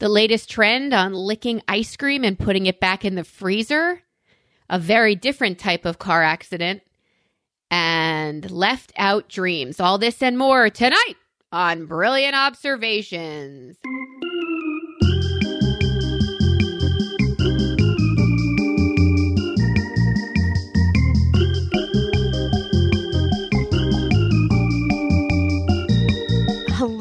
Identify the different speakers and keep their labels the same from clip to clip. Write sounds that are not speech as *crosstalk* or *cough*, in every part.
Speaker 1: The latest trend on licking ice cream and putting it back in the freezer. A very different type of car accident. And left out dreams. All this and more tonight on Brilliant Observations.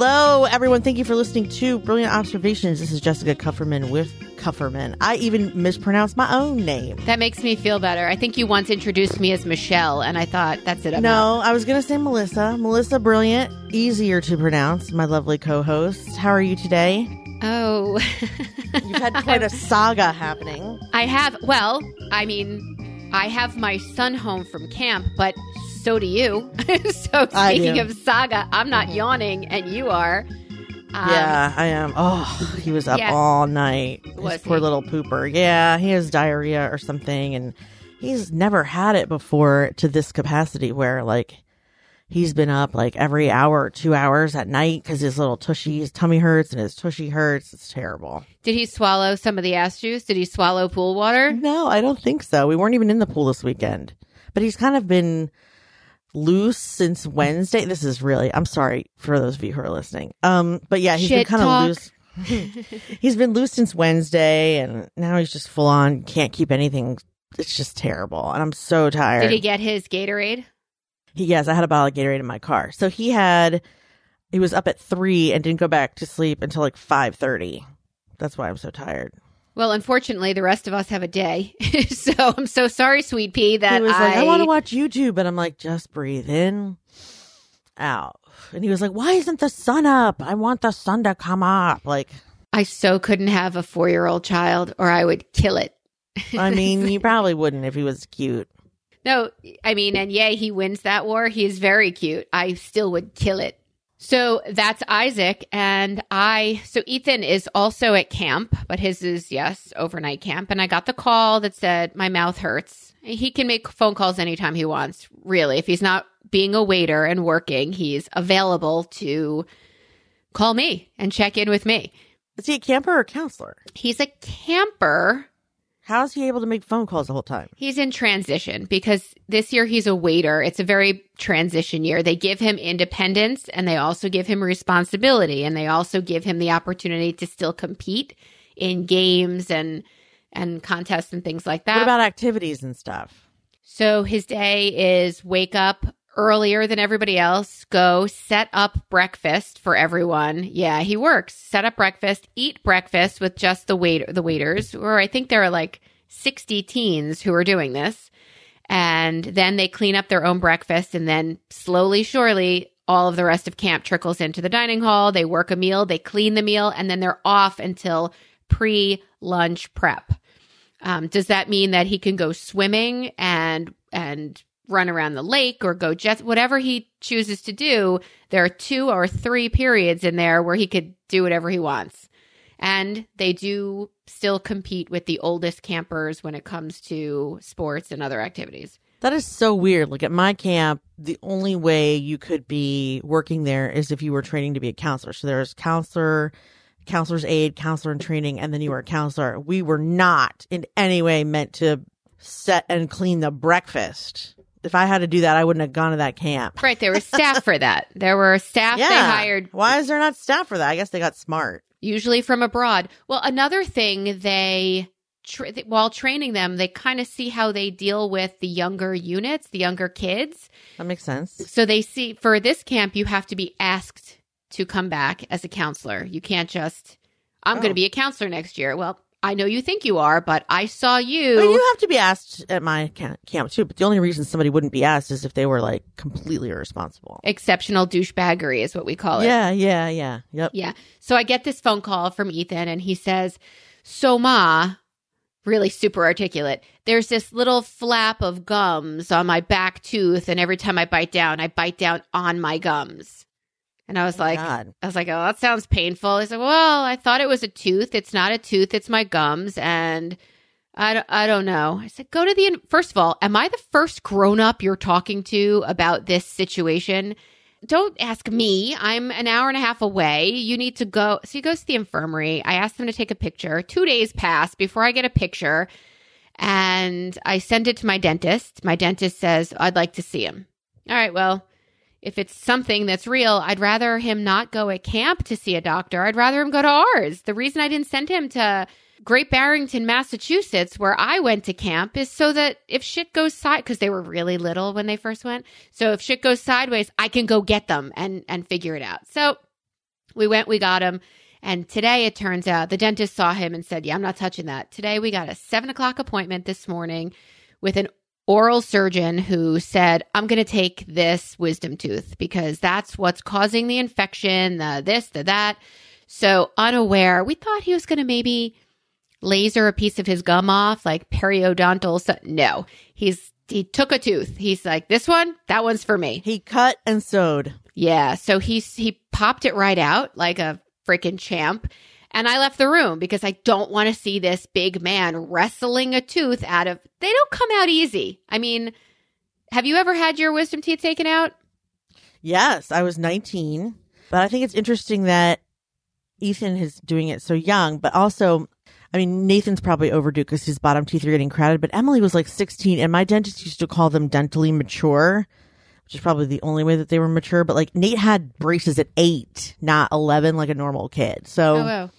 Speaker 2: Hello, everyone. Thank you for listening to Brilliant Observations. This is Jessica Kufferman with Kufferman. I even mispronounced my own name.
Speaker 1: That makes me feel better. I think you once introduced me as Michelle, and I thought that's it. I'm out.
Speaker 2: No, I was going to say Melissa. Melissa Brilliant, easier to pronounce, my lovely co host. How are you today?
Speaker 1: Oh, *laughs*
Speaker 2: You've had quite a saga happening.
Speaker 1: I have. Well, I mean, I have my son home from camp, but so do you. *laughs* so
Speaker 2: I
Speaker 1: speaking
Speaker 2: do.
Speaker 1: of saga, I'm not yawning, and you are. Um,
Speaker 2: yeah, I am. Oh, he was up
Speaker 1: Yeah.
Speaker 2: all night. His
Speaker 1: Was
Speaker 2: poor
Speaker 1: he?
Speaker 2: little pooper. Yeah, he has diarrhea or something, and he's never had it before to this capacity where, like, he's been up like every hour two hours at night because his little tushy, his tummy hurts and his tushy hurts. It's terrible.
Speaker 1: Did he swallow some of the ass juice? Did he swallow pool water?
Speaker 2: No, I don't think so. We weren't even in the pool this weekend, but he's kind of been loose since Wednesday. This is really, I'm sorry for those of you who are listening. Um, but yeah, he's
Speaker 1: Shit
Speaker 2: been kind of loose. *laughs* he's been loose since Wednesday and now he's just full on, can't keep anything. It's just terrible. And I'm so tired.
Speaker 1: Did he get his Gatorade?
Speaker 2: He- yes, I had a bottle of Gatorade in my car. So he had, he was up at three and didn't go back to sleep until like 5.30. That's why I'm so tired.
Speaker 1: Well, unfortunately, the rest of us have a day. *laughs* so I'm so sorry, sweet pea, that
Speaker 2: he was like, I
Speaker 1: I
Speaker 2: want to watch YouTube, and I'm like, just breathe in, out. And he was like, Why isn't the sun up? I want the sun to come up. Like,
Speaker 1: I so couldn't have a four year old child, or I would kill it.
Speaker 2: I *laughs* mean, you probably wouldn't if he was cute.
Speaker 1: No, I mean, and yay, he wins that war. He is very cute. I still would kill it. So that's Isaac. And I, so Ethan is also at camp, but his is, yes, overnight camp. And I got the call that said, my mouth hurts. He can make phone calls anytime he wants, really. If he's not being a waiter and working, he's available to call me and check in with me.
Speaker 2: Is he a camper or a counselor?
Speaker 1: He's a camper.
Speaker 2: How is he able to make phone calls the whole time?
Speaker 1: He's in transition because this year he's a waiter. It's a very transition year. They give him independence and they also give him responsibility and they also give him the opportunity to still compete in games and and contests and things like that.
Speaker 2: What about activities and stuff?
Speaker 1: So his day is wake up earlier than everybody else, go set up breakfast for everyone. Yeah, he works. Set up breakfast, eat breakfast with just the waiter the waiters, or I think there are like 60 teens who are doing this. And then they clean up their own breakfast and then slowly surely all of the rest of camp trickles into the dining hall. They work a meal, they clean the meal, and then they're off until pre-lunch prep. Um, does that mean that he can go swimming and and run around the lake or go jet whatever he chooses to do? There are two or three periods in there where he could do whatever he wants, and they do still compete with the oldest campers when it comes to sports and other activities.
Speaker 2: That is so weird. Like at my camp, the only way you could be working there is if you were training to be a counselor. So there's counselor, counselor's aide, counselor in training, and then you were a counselor. We were not in any way meant to set and clean the breakfast. If I had to do that, I wouldn't have gone to that camp.
Speaker 1: Right, there was staff for *laughs* that. There were staff they hired
Speaker 2: Why is there not staff for that? I guess they got smart.
Speaker 1: usually from abroad. Well, another thing they tra- while training them, they kind of see how they deal with the younger units, the younger kids.
Speaker 2: That makes sense.
Speaker 1: So they see for this camp, you have to be asked to come back as a counselor. You can't just, I'm going
Speaker 2: Oh.
Speaker 1: to be a counselor next year. Well, I know you think you are, but I saw you.
Speaker 2: You have to be asked at my camp too. But the only reason somebody wouldn't be asked is if they were like completely irresponsible.
Speaker 1: Exceptional douchebaggery is what we call it.
Speaker 2: Yeah, yeah, yeah. Yep.
Speaker 1: Yeah. So I get this phone call from Ethan and he says, So, Ma, really super articulate, there's this little flap of gums on my back tooth. And every time I bite down, I bite down on my gums. And I was oh, like,
Speaker 2: God.
Speaker 1: I was like, oh, that sounds painful. He said, well, I thought it was a tooth. It's not a tooth. It's my gums. And I don't, I don't know. I said, go to the, first of all, am I the first grown up you're talking to about this situation? don't ask me. I'm an hour and a half away. You need to go. So he goes to the infirmary. I asked him to take a picture. Two days pass before I get a picture. And I send it to my dentist. My dentist says, I'd like to see him. All right, well, if it's something that's real, I'd rather him not go at camp to see a doctor. I'd rather him go to ours. The reason I didn't send him to Great Barrington, Massachusetts, where I went to camp, is so that if shit goes side, because they were really little when they first went. So if shit goes sideways, I can go get them and and figure it out. So we went, we got him, and today it turns out the dentist saw him and said, "Yeah, I'm not touching that." Today we got a seven o'clock appointment this morning with an oral surgeon who said, I'm going to take this wisdom tooth because that's what's causing the infection, the this, the that. So unaware, we thought he was going to maybe laser a piece of his gum off, like periodontal. So, no, he's, he took a tooth. He's like, this one, that one's for me.
Speaker 2: He cut and sewed.
Speaker 1: Yeah. So he's, he popped it right out like a freaking champ. And I left the room because I don't want to see this big man wrestling a tooth out of. They don't come out easy. I mean, have you ever had your wisdom teeth taken out?
Speaker 2: Yes, I was 19. But I think it's interesting that Ethan is doing it so young, but also, I mean, Nathan's probably overdue because his bottom teeth are getting crowded, but Emily was like 16, and my dentist used to call them dentally mature, which is probably the only way that they were mature. But like Nate had braces at eight, not 11, like a normal kid. So.
Speaker 1: Oh, wow.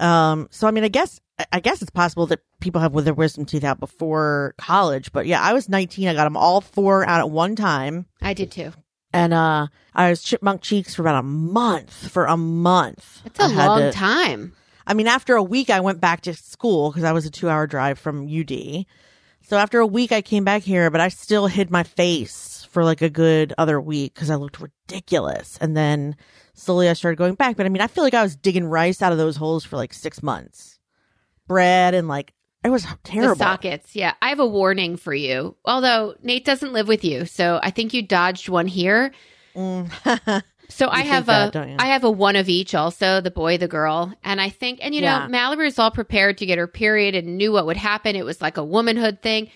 Speaker 2: Um, so I mean, I guess I guess it's possible that people have with their wisdom teeth out before college, but yeah, I was 19. I got them all four out at one time,
Speaker 1: I did too.
Speaker 2: and uh, I was chipmunk cheeks for about a month. For a month,
Speaker 1: It's a
Speaker 2: I
Speaker 1: long
Speaker 2: to-
Speaker 1: time.
Speaker 2: I mean, after a week, I went back to school because I was a two-hour drive from UD. So after a week, I came back here, but I still hid my face for like a good other week because I looked ridiculous. And then slowly, I started going back. But I mean, I feel like I was digging rice out of those holes for like six months. Bread and like it was terrible.
Speaker 1: The sockets. Yeah. I have a warning for you. Although Nate doesn't live with you. So I think you dodged one here.
Speaker 2: Mm. *laughs*
Speaker 1: So I have
Speaker 2: that,
Speaker 1: a? I have a one of each also, the boy, the girl. And I think and you
Speaker 2: Yeah.
Speaker 1: know, Mallory was all prepared to get her period and knew what would happen. It was like a womanhood thing.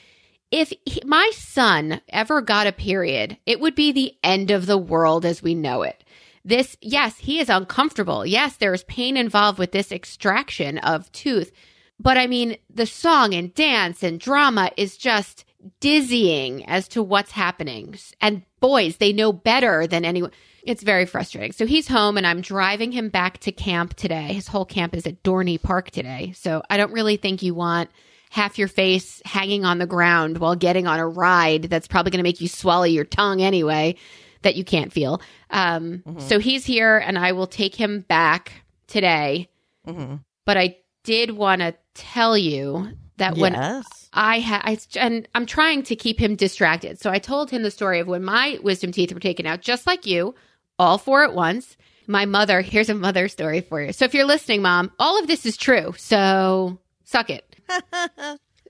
Speaker 1: If he, my son ever got a period, it would be the end of the world as we know it. This, yes, he is uncomfortable. Yes, there is pain involved with this extraction of tooth. But I mean, the song and dance and drama is just dizzying as to what's happening. And boys, they know better than anyone. It's very frustrating. So he's home and I'm driving him back to camp today. His whole camp is at Dorney Park today. So I don't really think you want half your face hanging on the ground while getting on a ride that's probably going to make you swallow your tongue anyway that you can't feel. Um, So he's here and I will take him back today.
Speaker 2: Mhm.
Speaker 1: But I did want to tell you that when. I had, I, and I'm trying to keep him distracted. So I told him the story of when my wisdom teeth were taken out, just like you, all four at once. My mother, here's a mother story for you. So if you're listening, mom, all of this is true. So suck it.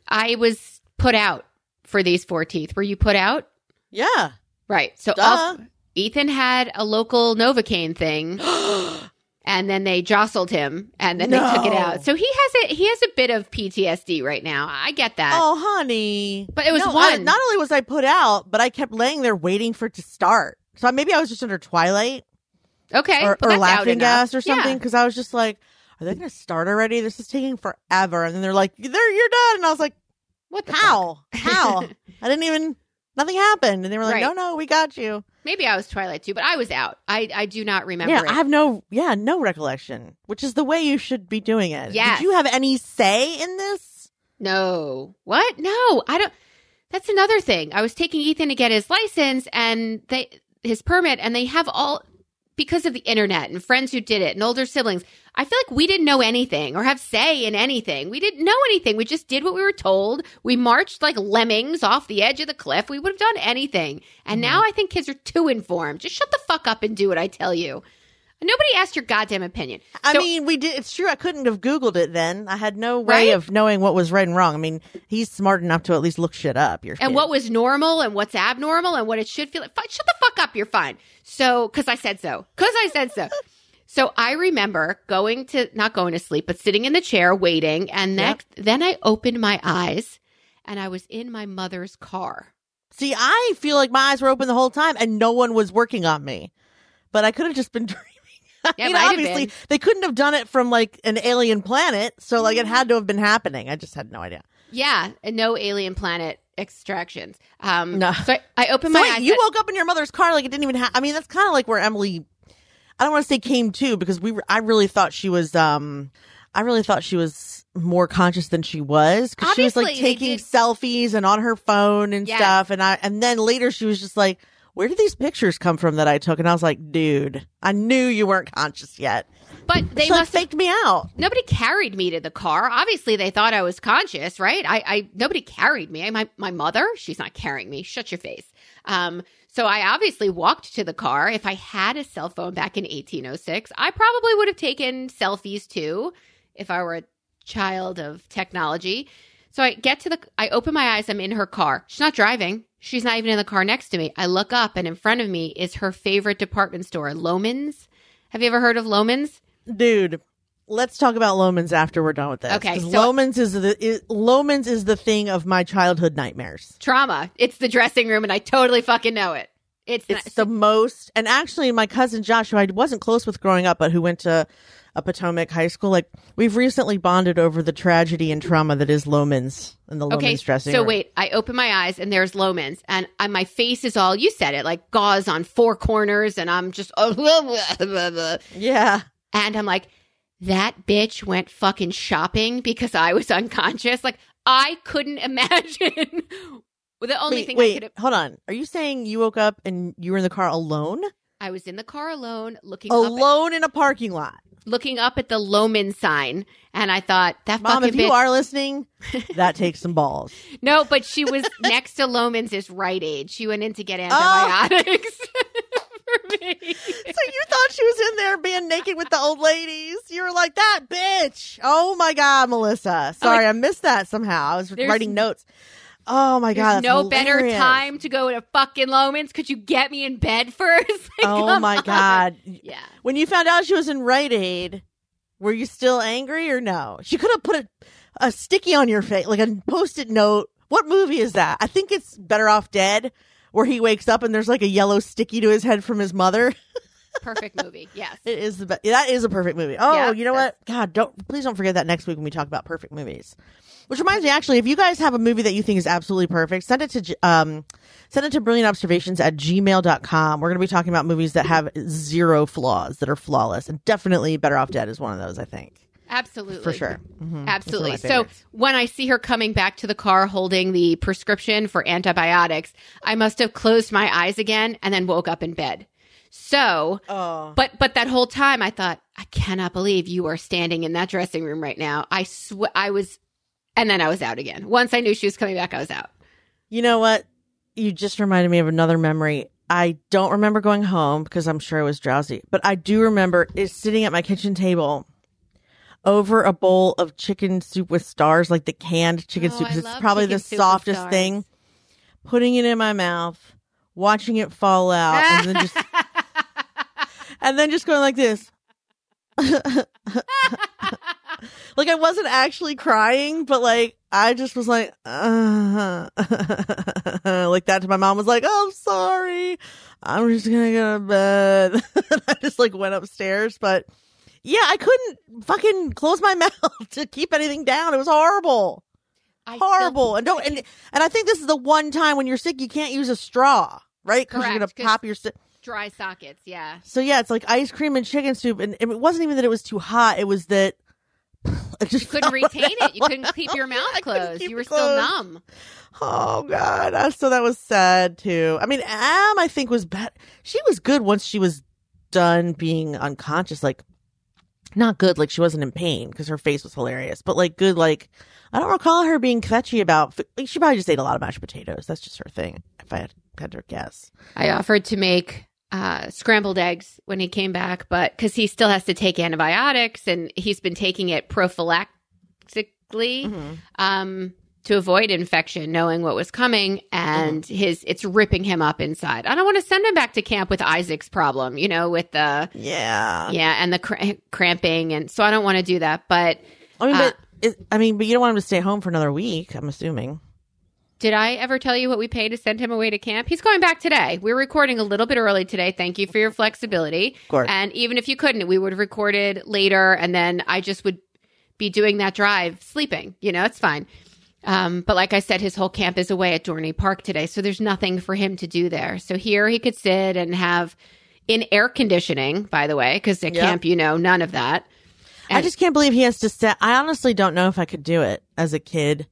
Speaker 1: I was put out for these four teeth. Were you put out?
Speaker 2: yeah.
Speaker 1: Right. So all, Ethan had a local Novocaine thing. *gasps* and then they jostled him and then they took it out. So he has a he has a bit of PTSD right now. I get that.
Speaker 2: Oh, honey.
Speaker 1: But it was
Speaker 2: No, I-
Speaker 1: one.
Speaker 2: not only was I put out, but I kept laying there waiting for it to start. So maybe I was just under Twilight
Speaker 1: Okay.
Speaker 2: or,
Speaker 1: well,
Speaker 2: or laughing gas or something because I was just like, are they going to start already? This is taking forever. And then they're like, there, you're done. And I was like,
Speaker 1: What
Speaker 2: how? *laughs* How? I didn't even, nothing happened. And they were like,
Speaker 1: Right.
Speaker 2: no, no, we got you.
Speaker 1: Maybe I was Twilight too, but I was out. I I do not remember
Speaker 2: yeah,
Speaker 1: it.
Speaker 2: I have no, yeah, no recollection, which is the way you should be doing it.
Speaker 1: Yeah.
Speaker 2: Did you have any say in this?
Speaker 1: no. What? No. I don't That's another thing. I was taking Ethan to get his license and they his permit and they have all because of the internet and friends who did it and older siblings. I feel like we didn't know anything or have say in anything. We didn't know anything. We just did what we were told. We marched like lemmings off the edge of the cliff. We would have done anything. And mm-hmm. now I think kids are too informed. Just shut the fuck up and do what I tell you. Nobody asked your goddamn opinion.
Speaker 2: I
Speaker 1: So-
Speaker 2: mean, we did. It's true. I couldn't have Googled it then. I had no way
Speaker 1: Right?
Speaker 2: of knowing what was right and wrong. I mean, he's smart enough to at least look shit up. Your
Speaker 1: and
Speaker 2: kid.
Speaker 1: what was normal and what's abnormal and what it should feel like. Shut the fuck up. You're fine. So, because I said so. Because I said so. So I remember going to not going to sleep, but sitting in the chair waiting, and next, then I opened my eyes, and I was in my mother's car.
Speaker 2: See, I feel like my eyes were open the whole time and no one was working on me. but I could have just been *laughs* dreaming. I
Speaker 1: Yeah,
Speaker 2: mean, obviously, they couldn't have done it from like an alien planet, so like
Speaker 1: Mm-hmm.
Speaker 2: it had to have been happening. I just had no idea.
Speaker 1: Yeah, no alien planet extractions. Um,
Speaker 2: No.
Speaker 1: So I, I opened
Speaker 2: So
Speaker 1: my
Speaker 2: wait,
Speaker 1: eyes.
Speaker 2: you woke up in your mother's car like it didn't even have. I mean, that's kind of like where Emily. I don't want to say came to because we. Were, I really thought she was. um I really thought she was more conscious than she was because she was like
Speaker 1: Obviously, they
Speaker 2: taking
Speaker 1: did-
Speaker 2: selfies and on her phone and
Speaker 1: Yes.
Speaker 2: stuff. And I and then later she was just like, "Where did these pictures come from that I took?" And I was like, "Dude, I knew you weren't conscious yet."
Speaker 1: but they
Speaker 2: like
Speaker 1: must have
Speaker 2: faked me out.
Speaker 1: nobody carried me to the car. Obviously, they thought I was conscious, right? I, I nobody carried me. My my mother, she's not carrying me. Shut your face. Um, so I obviously walked to the car. If I had a cell phone back in 1806, I probably would have taken selfies too. If I were a child of technology, so I get to the, I open my eyes. I'm in her car. She's not driving. She's not even in the car next to me. I look up, and in front of me is her favorite department store, Loehmann's. Have you ever heard of Loehmann's?
Speaker 2: dude let's talk about Loehmann's after we're done with this
Speaker 1: Okay, so-
Speaker 2: Loehmann's is the is, Loehmann's is the thing of my childhood nightmares
Speaker 1: trauma. It's the dressing room, and I totally fucking know it. It's,
Speaker 2: it's
Speaker 1: not,
Speaker 2: the most and actually my cousin josh who i wasn't close with growing up but who went to a potomac high school like we've recently bonded over the tragedy and trauma that is Loehmann's and the
Speaker 1: okay.
Speaker 2: Loehmann's dressing
Speaker 1: So
Speaker 2: room
Speaker 1: wait, I open my eyes, and there's Loehmann's, and I, my face is all you said it like gauze on four corners, and I'm just oh *laughs*
Speaker 2: yeah
Speaker 1: and I'm like, that bitch went fucking shopping because I was unconscious. Like I couldn't *laughs* imagine. the only
Speaker 2: wait,
Speaker 1: thing I
Speaker 2: wait
Speaker 1: have,
Speaker 2: hold on are you saying you woke up and you were in the car alone
Speaker 1: I was in the car alone, looking up,
Speaker 2: alone in a parking lot
Speaker 1: looking up at the Loehmann sign, and I thought that fucking mom
Speaker 2: if you are listening *laughs* that takes some balls
Speaker 1: No, but she was next to Loehmann's is right age. She went in to get *laughs*
Speaker 2: Oh.
Speaker 1: For me. *laughs*
Speaker 2: So you thought she was in there being naked with the old ladies? You were like that bitch. Oh my god, Melissa. Oh, Sorry,
Speaker 1: Oh,
Speaker 2: I missed that somehow. I was writing notes. Oh my god,
Speaker 1: no better time to go to fucking Loehmann's. Could you get me in bed *laughs* first? Like,
Speaker 2: Oh my
Speaker 1: on.
Speaker 2: god.
Speaker 1: Yeah.
Speaker 2: When you found out she was in Rite Aid, were you still angry or no? She could have put a, a sticky on your face, like a post-it note. What movie is that? I think it's Better Off Dead, where he wakes up and there's like a yellow sticky to his head from his mother. *laughs*
Speaker 1: Perfect movie. Yes.
Speaker 2: It is the be- that is a perfect movie. Oh,
Speaker 1: Yeah,
Speaker 2: you know what? God, don't please don't forget that next week when we talk about perfect movies. Which reminds me, actually, if you guys have a movie that you think is absolutely perfect, send it to um, send it to brilliantobservations at gmail.com. We're going to be talking about movies that have zero flaws, that are flawless, and definitely Better Off Dead is one of those. I think
Speaker 1: Absolutely.
Speaker 2: for sure. Mhm.
Speaker 1: Absolutely. So
Speaker 2: of my favorites.
Speaker 1: when I see her coming back to the car holding the prescription for antibiotics, I must have closed my eyes again and then woke up in bed. So,
Speaker 2: oh,
Speaker 1: but but that whole time I thought, I cannot believe you are standing in that dressing room right now. I sw- I was and then I was out again. Once I knew she was coming back, I was out.
Speaker 2: you know what? You just reminded me of another memory. I don't remember going home because I'm sure I was drowsy, but I do remember is sitting at my kitchen table over a bowl of chicken soup with stars, like the canned chicken
Speaker 1: Oh,
Speaker 2: soup.
Speaker 1: I
Speaker 2: It's probably the softest thing. Putting it in my mouth, watching it fall out, and then just *laughs* and then just going like this. *laughs* like I wasn't actually crying, but like I just was like, uh, *laughs* like that to my mom was like, "Oh, I'm sorry, I'm just gonna go to bed." I just like went upstairs, but yeah, I couldn't fucking close my *laughs* mouth to keep anything down. It was horrible,
Speaker 1: I
Speaker 2: horrible, and don't and and I think this is the one time when you're sick you can't use a straw, right? Because you're gonna pop your.
Speaker 1: dry sockets, yeah.
Speaker 2: so yeah, it's like ice cream and chicken soup, and it wasn't even that it was too hot; it was that *laughs* it just
Speaker 1: You couldn't retain it. You couldn't *laughs* keep your mouth closed. You were
Speaker 2: it
Speaker 1: still numb.
Speaker 2: Oh god, so that was sad too. I mean, Am I think was bad. She was good once she was done being unconscious. Like, not good. Like she wasn't in pain because her face was hilarious, but like good. Like I don't recall her being fetchy about. Like, she probably just ate a lot of mashed potatoes. That's just her thing. If I had had to guess.
Speaker 1: I offered to make uh, scrambled eggs when he came back, but because he still has to take antibiotics and he's been taking it prophylactically um, to avoid infection, knowing what was coming, and his it's ripping him up inside. I don't want to send him back to camp with Isaac's problem, you know, with the
Speaker 2: Yeah.
Speaker 1: yeah and the cr- cramping, and so I don't want to do that. But
Speaker 2: I mean,
Speaker 1: Uh,
Speaker 2: but it, I mean, but you don't want him to stay home for another week. I'm assuming.
Speaker 1: Did I ever tell you what we pay to send him away to camp? He's going back today. We're recording a little bit early today. Thank you for your flexibility.
Speaker 2: Of course.
Speaker 1: And even if you couldn't, we would have recorded later and then I just would be doing that drive sleeping. You know, it's fine. Um, but like I said, his whole camp is away at Dorney Park today. So there's nothing for him to do there. So here he could sit and have in air conditioning, by the way, because at
Speaker 2: Yep.
Speaker 1: camp, you know, none of that.
Speaker 2: I just can't believe he has to sit. I honestly don't know if I could do it as a kid.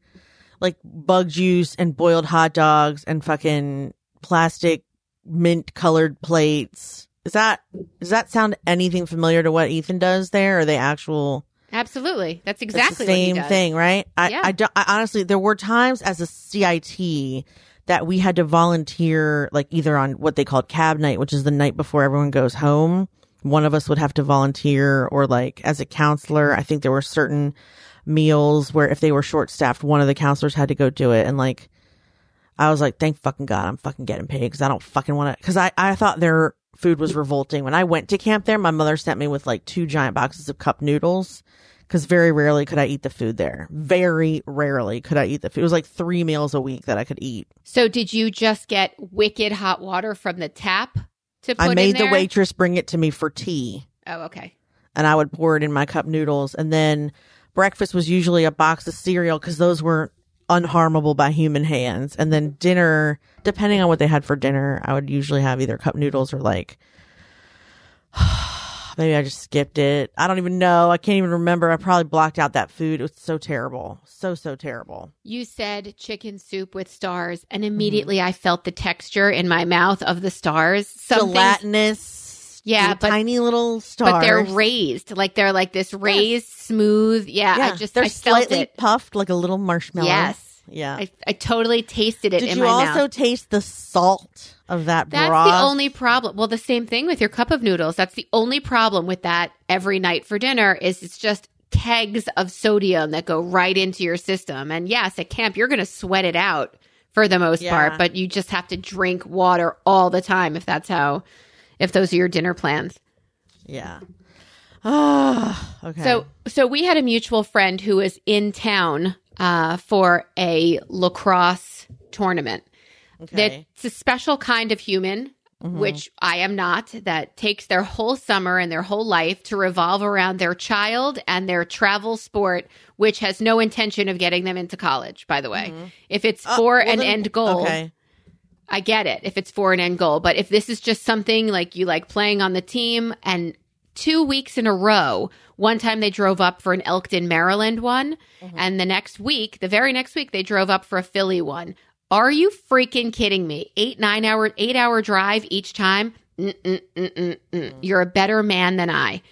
Speaker 2: Like bug juice and boiled hot dogs and fucking plastic mint colored plates. Is that does that sound anything familiar to what Ethan does there? Or are they actual
Speaker 1: Absolutely. That's exactly
Speaker 2: the same thing, right? I,
Speaker 1: Yeah.
Speaker 2: I don't I honestly there were times as a CIT that we had to volunteer like either on what they called cab night, which is the night before everyone goes home. One of us would have to volunteer or like as a counselor. I think there were certain meals where if they were short staffed, one of the counselors had to go do it. And like, I was like, thank fucking God I'm fucking getting paid because I don't fucking want to. Because I, I thought their food was revolting. When I went to camp there, my mother sent me with like two giant boxes of cup noodles because very rarely could I eat the food there. Very rarely could I eat the food. It was like three meals a week that I could eat.
Speaker 1: So did you just get wicked hot water from the tap to put
Speaker 2: I
Speaker 1: in
Speaker 2: made the waitress bring it to me for tea.
Speaker 1: Oh, okay.
Speaker 2: and I would pour it in my cup noodles. And then breakfast was usually a box of cereal because those weren't unharmable by human hands. And then dinner, depending on what they had for dinner, I would usually have either cup noodles or like, *sighs* maybe I just skipped it. I don't even know. I can't even remember. I probably blocked out that food. It was so terrible. So, so terrible.
Speaker 1: You said chicken soup with stars, and immediately I felt the texture in my mouth of the stars. Some things-
Speaker 2: Gelatinous.
Speaker 1: Yeah,
Speaker 2: little
Speaker 1: but-
Speaker 2: tiny little stars.
Speaker 1: but they're raised, like they're like this raised, smooth. Yeah,
Speaker 2: yeah,
Speaker 1: I just
Speaker 2: they're
Speaker 1: I felt
Speaker 2: slightly puffed like a little marshmallow.
Speaker 1: Yes,
Speaker 2: Yeah.
Speaker 1: I, I totally tasted it
Speaker 2: Did you also
Speaker 1: mouth.
Speaker 2: taste the salt of that broth.
Speaker 1: That's
Speaker 2: broth?
Speaker 1: the only problem. Well, the same thing with your cup of noodles. That's the only problem with that every night for dinner is it's just kegs of sodium that go right into your system. And yes, at camp you're going to sweat it out for the most
Speaker 2: Yeah.
Speaker 1: part, but you just have to drink water all the time if that's how if those are your dinner plans.
Speaker 2: Yeah. Ah, okay.
Speaker 1: So so we had a mutual friend who was in town uh, for a lacrosse tournament.
Speaker 2: okay.
Speaker 1: That's a special kind of human,
Speaker 2: Mhm.
Speaker 1: which I am not, that takes their whole summer and their whole life to revolve around their child and their travel sport, which has no intention of getting them into college, by the way.
Speaker 2: Mhm.
Speaker 1: If it's
Speaker 2: Uh,
Speaker 1: for
Speaker 2: well,
Speaker 1: an
Speaker 2: then-
Speaker 1: end goal,
Speaker 2: Okay.
Speaker 1: I get it if it's for an end goal. But if this is just something like you like playing on the team and two weeks in a row, one time they drove up for an Elkton, Maryland one,
Speaker 2: Mhm.
Speaker 1: and the next week, the very next week, they drove up for a Philly one. Are you freaking kidding me? Eight, nine hour, eight hour drive each time? Mm-mm-mm-mm-mm. You're a better man than I.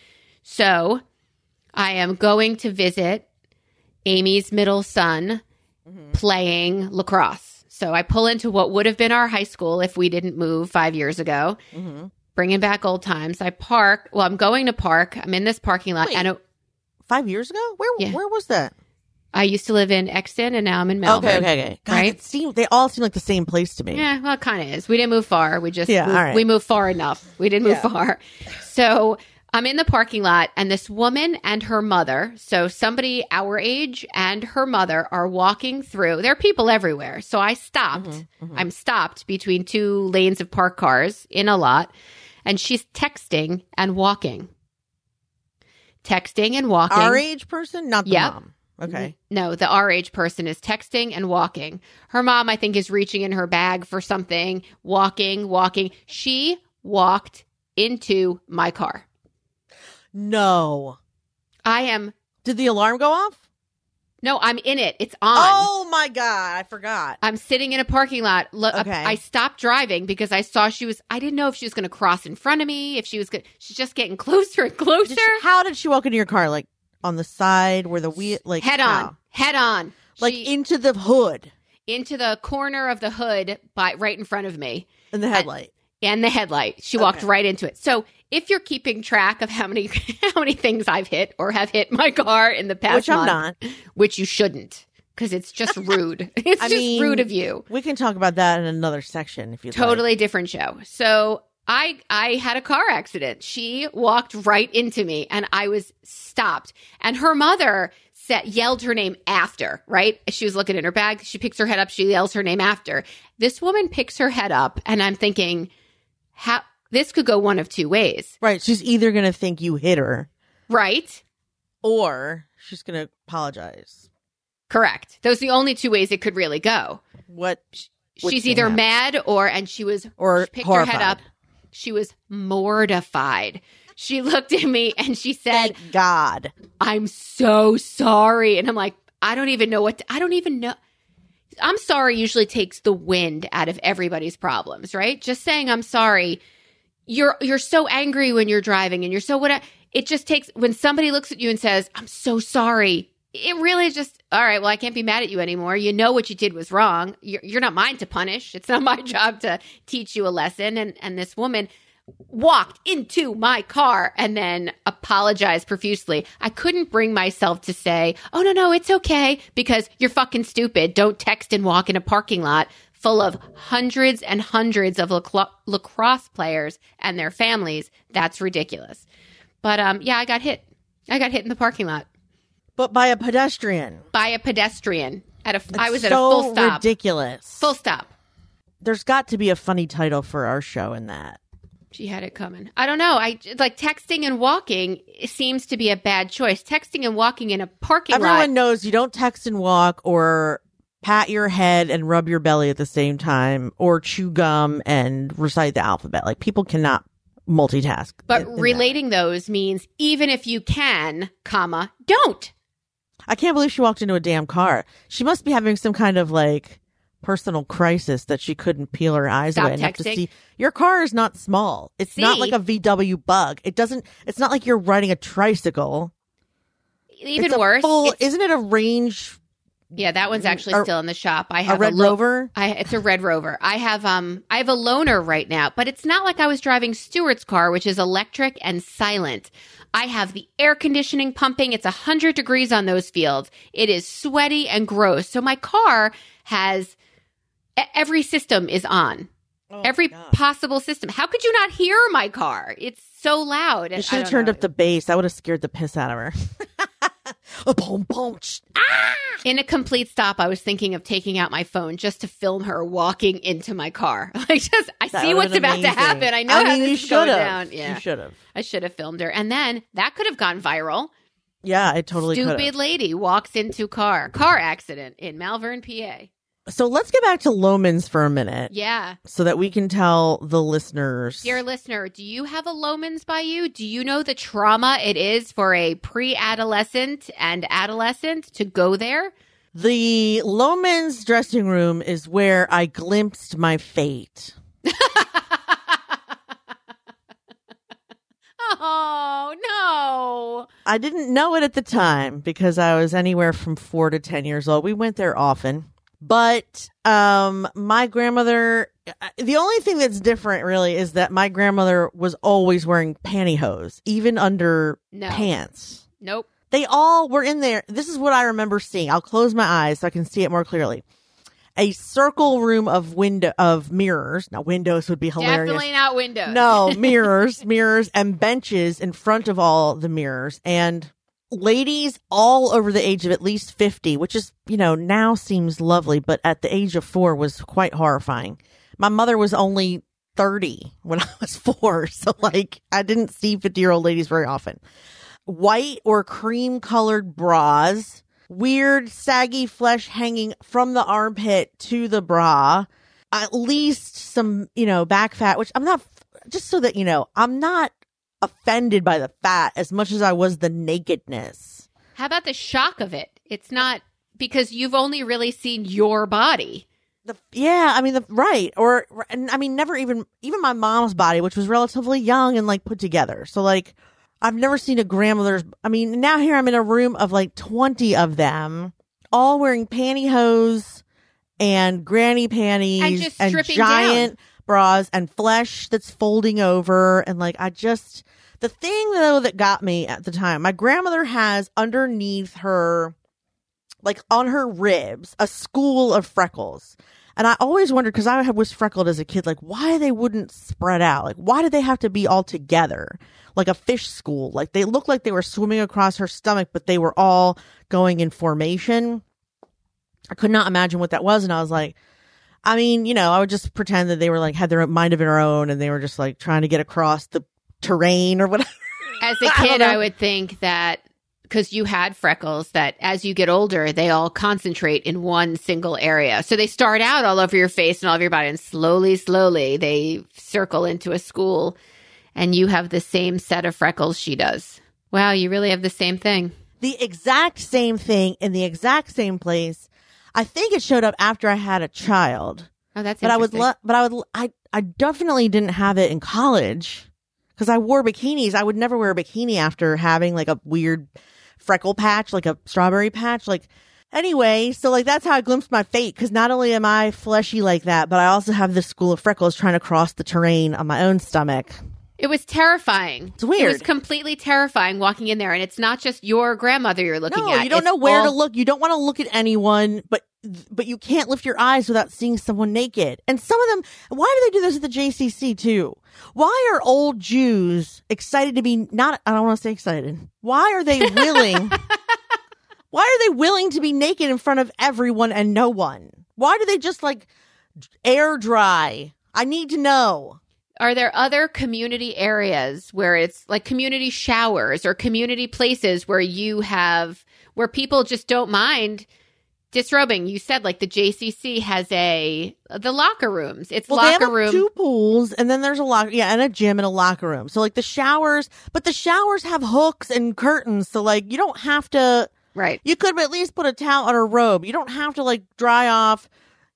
Speaker 1: So I am going to visit Amy's middle son
Speaker 2: Mhm.
Speaker 1: playing lacrosse. So I pull into what would have been our high school if we didn't move five years ago,
Speaker 2: Mhm.
Speaker 1: bringing back old times. I park. Well, I'm going to park. I'm in this parking lot,
Speaker 2: Wait.
Speaker 1: and it,
Speaker 2: Five years ago? Where
Speaker 1: Yeah.
Speaker 2: where was that?
Speaker 1: I used to live in Exton, and now I'm in Malvern.
Speaker 2: Okay, okay, okay. God,
Speaker 1: Right?
Speaker 2: seemed, they all seem like the same place to me.
Speaker 1: Yeah, well, it kind of is. We didn't move far. We just
Speaker 2: Yeah,
Speaker 1: moved,
Speaker 2: right.
Speaker 1: we moved far enough. We didn't move
Speaker 2: Yeah.
Speaker 1: far. So I'm in the parking lot, and this woman and her mother, so somebody our age and her mother, are walking through. There are people everywhere. So I stopped.
Speaker 2: Mhm, mhm.
Speaker 1: I'm stopped between two lanes of parked cars in a lot, and she's texting and walking. Texting and walking.
Speaker 2: Our age person, not the
Speaker 1: Yep.
Speaker 2: mom. Okay.
Speaker 1: No, the our age person is texting and walking. Her mom, I think, is reaching in her bag for something, walking, walking. She walked into my car.
Speaker 2: No.
Speaker 1: I am,
Speaker 2: Did the alarm go off?
Speaker 1: no, I'm in it. It's on.
Speaker 2: Oh my god, I forgot.
Speaker 1: I'm sitting in a parking lot. Look, uh,
Speaker 2: Okay.
Speaker 1: I stopped driving because I saw she was. I didn't know if she was going to cross in front of me. If she was, going she's just getting *laughs* closer and closer.
Speaker 2: Did she- how did she walk into your car? Like on the side where the wheel, like
Speaker 1: head on, head on,
Speaker 2: like
Speaker 1: She-
Speaker 2: into the hood
Speaker 1: into the corner of the hood, by right in front of me.
Speaker 2: in the headlight.
Speaker 1: And the headlight. She walked
Speaker 2: Okay.
Speaker 1: right into it. So if you're keeping track of how many *laughs* how many things I've hit or have hit my car in the past
Speaker 2: Which I'm not.
Speaker 1: which you shouldn't, because it's just *laughs* rude. *laughs* it's
Speaker 2: I
Speaker 1: just
Speaker 2: mean,
Speaker 1: rude of you.
Speaker 2: We can talk about that in another section if you
Speaker 1: Totally different show. So I I had a car accident. She walked right into me and I was stopped. And her mother said yelled her name after, right? She was looking in her bag. She picks her head up. She yells her name after. This woman picks her head up, and I'm thinking, how this could go one of two ways,
Speaker 2: Right. She's either going to think you hit her
Speaker 1: right?
Speaker 2: or she's going to apologize.
Speaker 1: Correct. Those are the only two ways it could really go.
Speaker 2: What?
Speaker 1: She's either
Speaker 2: happened?
Speaker 1: mad or, and she was,
Speaker 2: Or
Speaker 1: she picked
Speaker 2: horrified.
Speaker 1: her head up. She was mortified. She *laughs* looked at me and she said,
Speaker 2: Thank God.
Speaker 1: I'm so sorry. And I'm like, I don't even know what, to, I don't even know. I'm sorry usually takes the wind out of everybody's problems, right? Just saying I'm sorry. You're, you're so angry when you're driving and you're so what, it just takes, when somebody looks at you and says, I'm so sorry, it really just, all right, well, I can't be mad at you anymore. You know what you did was wrong. You're, you're not mine to punish. It's not my *laughs* job to teach you a lesson. And, and this woman, walked into my car and then apologized profusely. I couldn't bring myself to say, oh, no, no, it's okay because you're fucking stupid. Don't text and walk in a parking lot full of hundreds and hundreds of lacro- lacrosse players and their families. That's ridiculous. But um, yeah, I got hit. I got hit in the parking lot
Speaker 2: But by a pedestrian.
Speaker 1: by a pedestrian. At a, I was at a full stop.
Speaker 2: ridiculous.
Speaker 1: Full stop.
Speaker 2: There's got to be a funny title for our show in that.
Speaker 1: She had it coming. I don't know. I like texting and walking seems to be a bad choice. Texting and walking in a parking
Speaker 2: Everyone
Speaker 1: lot.
Speaker 2: Everyone knows you don't text and walk or pat your head and rub your belly at the same time or chew gum and recite the alphabet. Like people cannot multitask.
Speaker 1: But
Speaker 2: in- in that.
Speaker 1: relating those means even if you can, comma, don't.
Speaker 2: I can't believe she walked into a damn car. She must be having some kind of like personal crisis that she couldn't peel her eyes
Speaker 1: Stop
Speaker 2: away enough to see. Your car is not small. It's not like a VW bug. It doesn't. It's not like you're riding a tricycle.
Speaker 1: Even
Speaker 2: It's
Speaker 1: worse.
Speaker 2: full- isn't it a range?
Speaker 1: yeah, that one's actually
Speaker 2: a-
Speaker 1: still in the shop. I have a
Speaker 2: Red
Speaker 1: lo-
Speaker 2: Rover.
Speaker 1: I, it's a Red Rover. I have um I have a loaner right now, but it's not like I was driving Stewart's car, which is electric and silent. I have the air conditioning pumping. It's 100 degrees on those fields. It is sweaty and gross. So my car has every system is on.
Speaker 2: Oh,
Speaker 1: every possible system. How could you not hear my car? It's so loud.
Speaker 2: You
Speaker 1: I
Speaker 2: should have turned
Speaker 1: know.
Speaker 2: up the bass. That would have scared the piss out of her. *laughs* a boom, boom. sh- ah!
Speaker 1: In a complete stop, I was thinking of taking out my phone just to film her walking into my car. *laughs* Like, just I
Speaker 2: That
Speaker 1: see
Speaker 2: would've
Speaker 1: what's
Speaker 2: been
Speaker 1: about to
Speaker 2: amazing.
Speaker 1: happen. I know
Speaker 2: I
Speaker 1: how
Speaker 2: mean, you
Speaker 1: this is going
Speaker 2: should
Speaker 1: down.
Speaker 2: have.
Speaker 1: Yeah,
Speaker 2: You should have.
Speaker 1: I should have filmed her, and then that could have gone viral.
Speaker 2: Yeah, I totally could
Speaker 1: Stupid
Speaker 2: have.
Speaker 1: lady walks into car car accident in Malvern, PA.
Speaker 2: So let's get back to Loehmann's for a minute
Speaker 1: Yeah,
Speaker 2: so that we can tell the listeners.
Speaker 1: dear listener, do you have a Loehmann's by you? Do you know the trauma it is for a pre-adolescent and adolescent to go there?
Speaker 2: The Loehmann's dressing room is where I glimpsed my fate. *laughs*
Speaker 1: oh no!
Speaker 2: I didn't know it at the time because I was anywhere from four to 10 years old. We went there often. But um, my grandmother, uh, the only thing that's different really is that my grandmother was always wearing pantyhose, even under
Speaker 1: No.
Speaker 2: pants.
Speaker 1: Nope.
Speaker 2: They all were in there. This is what I remember seeing. I'll close my eyes so I can see it more clearly. A circle room of window of mirrors. Now windows would be hilarious.
Speaker 1: Definitely not windows.
Speaker 2: No, *laughs* mirrors, mirrors, and benches in front of all the mirrors, and ladies all over the age of at least 50, which is, you know, now seems lovely, but at the age of four was quite horrifying. My mother was only 30 when *laughs* I was four, so like I didn't see 50 year old ladies very often. White or cream colored bras, weird saggy flesh hanging from the armpit to the bra at least some, you know, back fat, which I'm not, just so that, you know, I'm not offended by the fat as much as I was the nakedness.
Speaker 1: How about the shock of it? It's not because you've only really seen your body.
Speaker 2: The, yeah, I mean, the, right. Or, and I mean, never even, even my mom's body, which was relatively young and like put together. So like, I've never seen a grandmother's, I mean, now here I'm in a room of like 20 of them, all wearing pantyhose and granny panties
Speaker 1: And just stripping
Speaker 2: giant bras and flesh that's folding over. And like, I just, the thing though that got me at the time, my grandmother has underneath her, like on her ribs, a school of freckles. And I always wondered because I was freckled as a kid, like why they wouldn't spread out. Like why did they have to be all together, like a fish school? Like they looked like they were swimming across her stomach, but they were all going in formation. I could not imagine what that was, and I was like, I mean, you know, I would just pretend that they were like had their mind of their own, and they were just like trying to get across the terrain or whatever. *laughs*
Speaker 1: As a kid, I,
Speaker 2: know.
Speaker 1: would think that because you had freckles, that as you get older, they all concentrate in one single area. So they start out all over your face and all of your body, and slowly, slowly, they circle into a school, and you have the same set of freckles she does. Wow, you really have the same thing.
Speaker 2: the exact same thing in the exact same place. I think it showed up after I had a child.
Speaker 1: Oh, that's
Speaker 2: but I would, but I would, I, I definitely didn't have it in college because I wore bikinis. I would never wear a bikini after having like a weird freckle patch, like a strawberry patch. Like, anyway, so like that's how I glimpsed my fate because not only am I fleshy like that, but I also have this school of freckles trying to cross the terrain on my own stomach.
Speaker 1: It was terrifying.
Speaker 2: It's weird.
Speaker 1: It was completely terrifying walking in there, and it's not just your grandmother you're looking
Speaker 2: no,
Speaker 1: at.
Speaker 2: you don't
Speaker 1: It's
Speaker 2: know where to look. You don't want to look at anyone, but but you can't lift your eyes without seeing someone naked. And some of them, why do they do this at the JCC too? Why are old Jews excited to be not? I don't want to say excited. Why are they willing? *laughs* why are they willing to be naked in front of everyone and no one? Why do they just like air dry? I need to know.
Speaker 1: Are there other community areas where it's like community showers or community places where you have where people just don't mind disrobing? You said like the JCC has a the locker rooms. It's
Speaker 2: Well,
Speaker 1: locker room.
Speaker 2: two pools, and then there's a locker, yeah, and a gym and a locker room. So like the showers, but the showers have hooks and curtains, so like you don't have to.
Speaker 1: right.
Speaker 2: You could at least put a towel on a robe. You don't have to like dry off,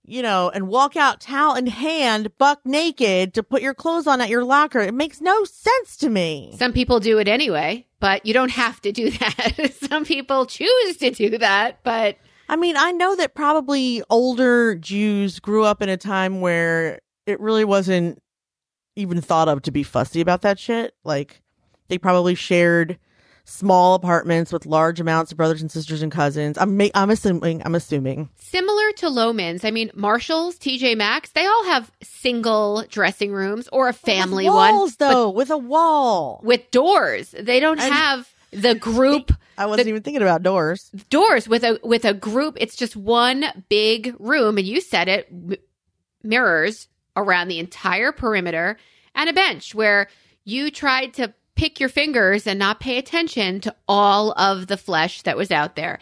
Speaker 2: you know, and walk out towel in hand, buck naked to put your clothes on at your locker. It makes no sense to me.
Speaker 1: Some people do it anyway, but you don't have to do *laughs* that. Some people choose to do that, but
Speaker 2: I mean, I know that probably older Jews grew up in a time where it really wasn't even thought of to be fussy about that shit. Like, they probably shared small apartments with large amounts of brothers and sisters and cousins. I'm ma- I'm assuming I'm assuming.
Speaker 1: similar to Loehmann's, I mean, Marshalls, TJ Maxx, they all have single dressing rooms or a family
Speaker 2: with
Speaker 1: one.
Speaker 2: walls though, with a wall.
Speaker 1: with doors. They don't
Speaker 2: And-
Speaker 1: have the group *laughs*
Speaker 2: I wasn't even thinking about doors.
Speaker 1: doors with a with a group. It's just one big room, and you said it m- mirrors around the entire perimeter and a bench where you tried to pick your fingers and not pay attention to all of the flesh that was out there.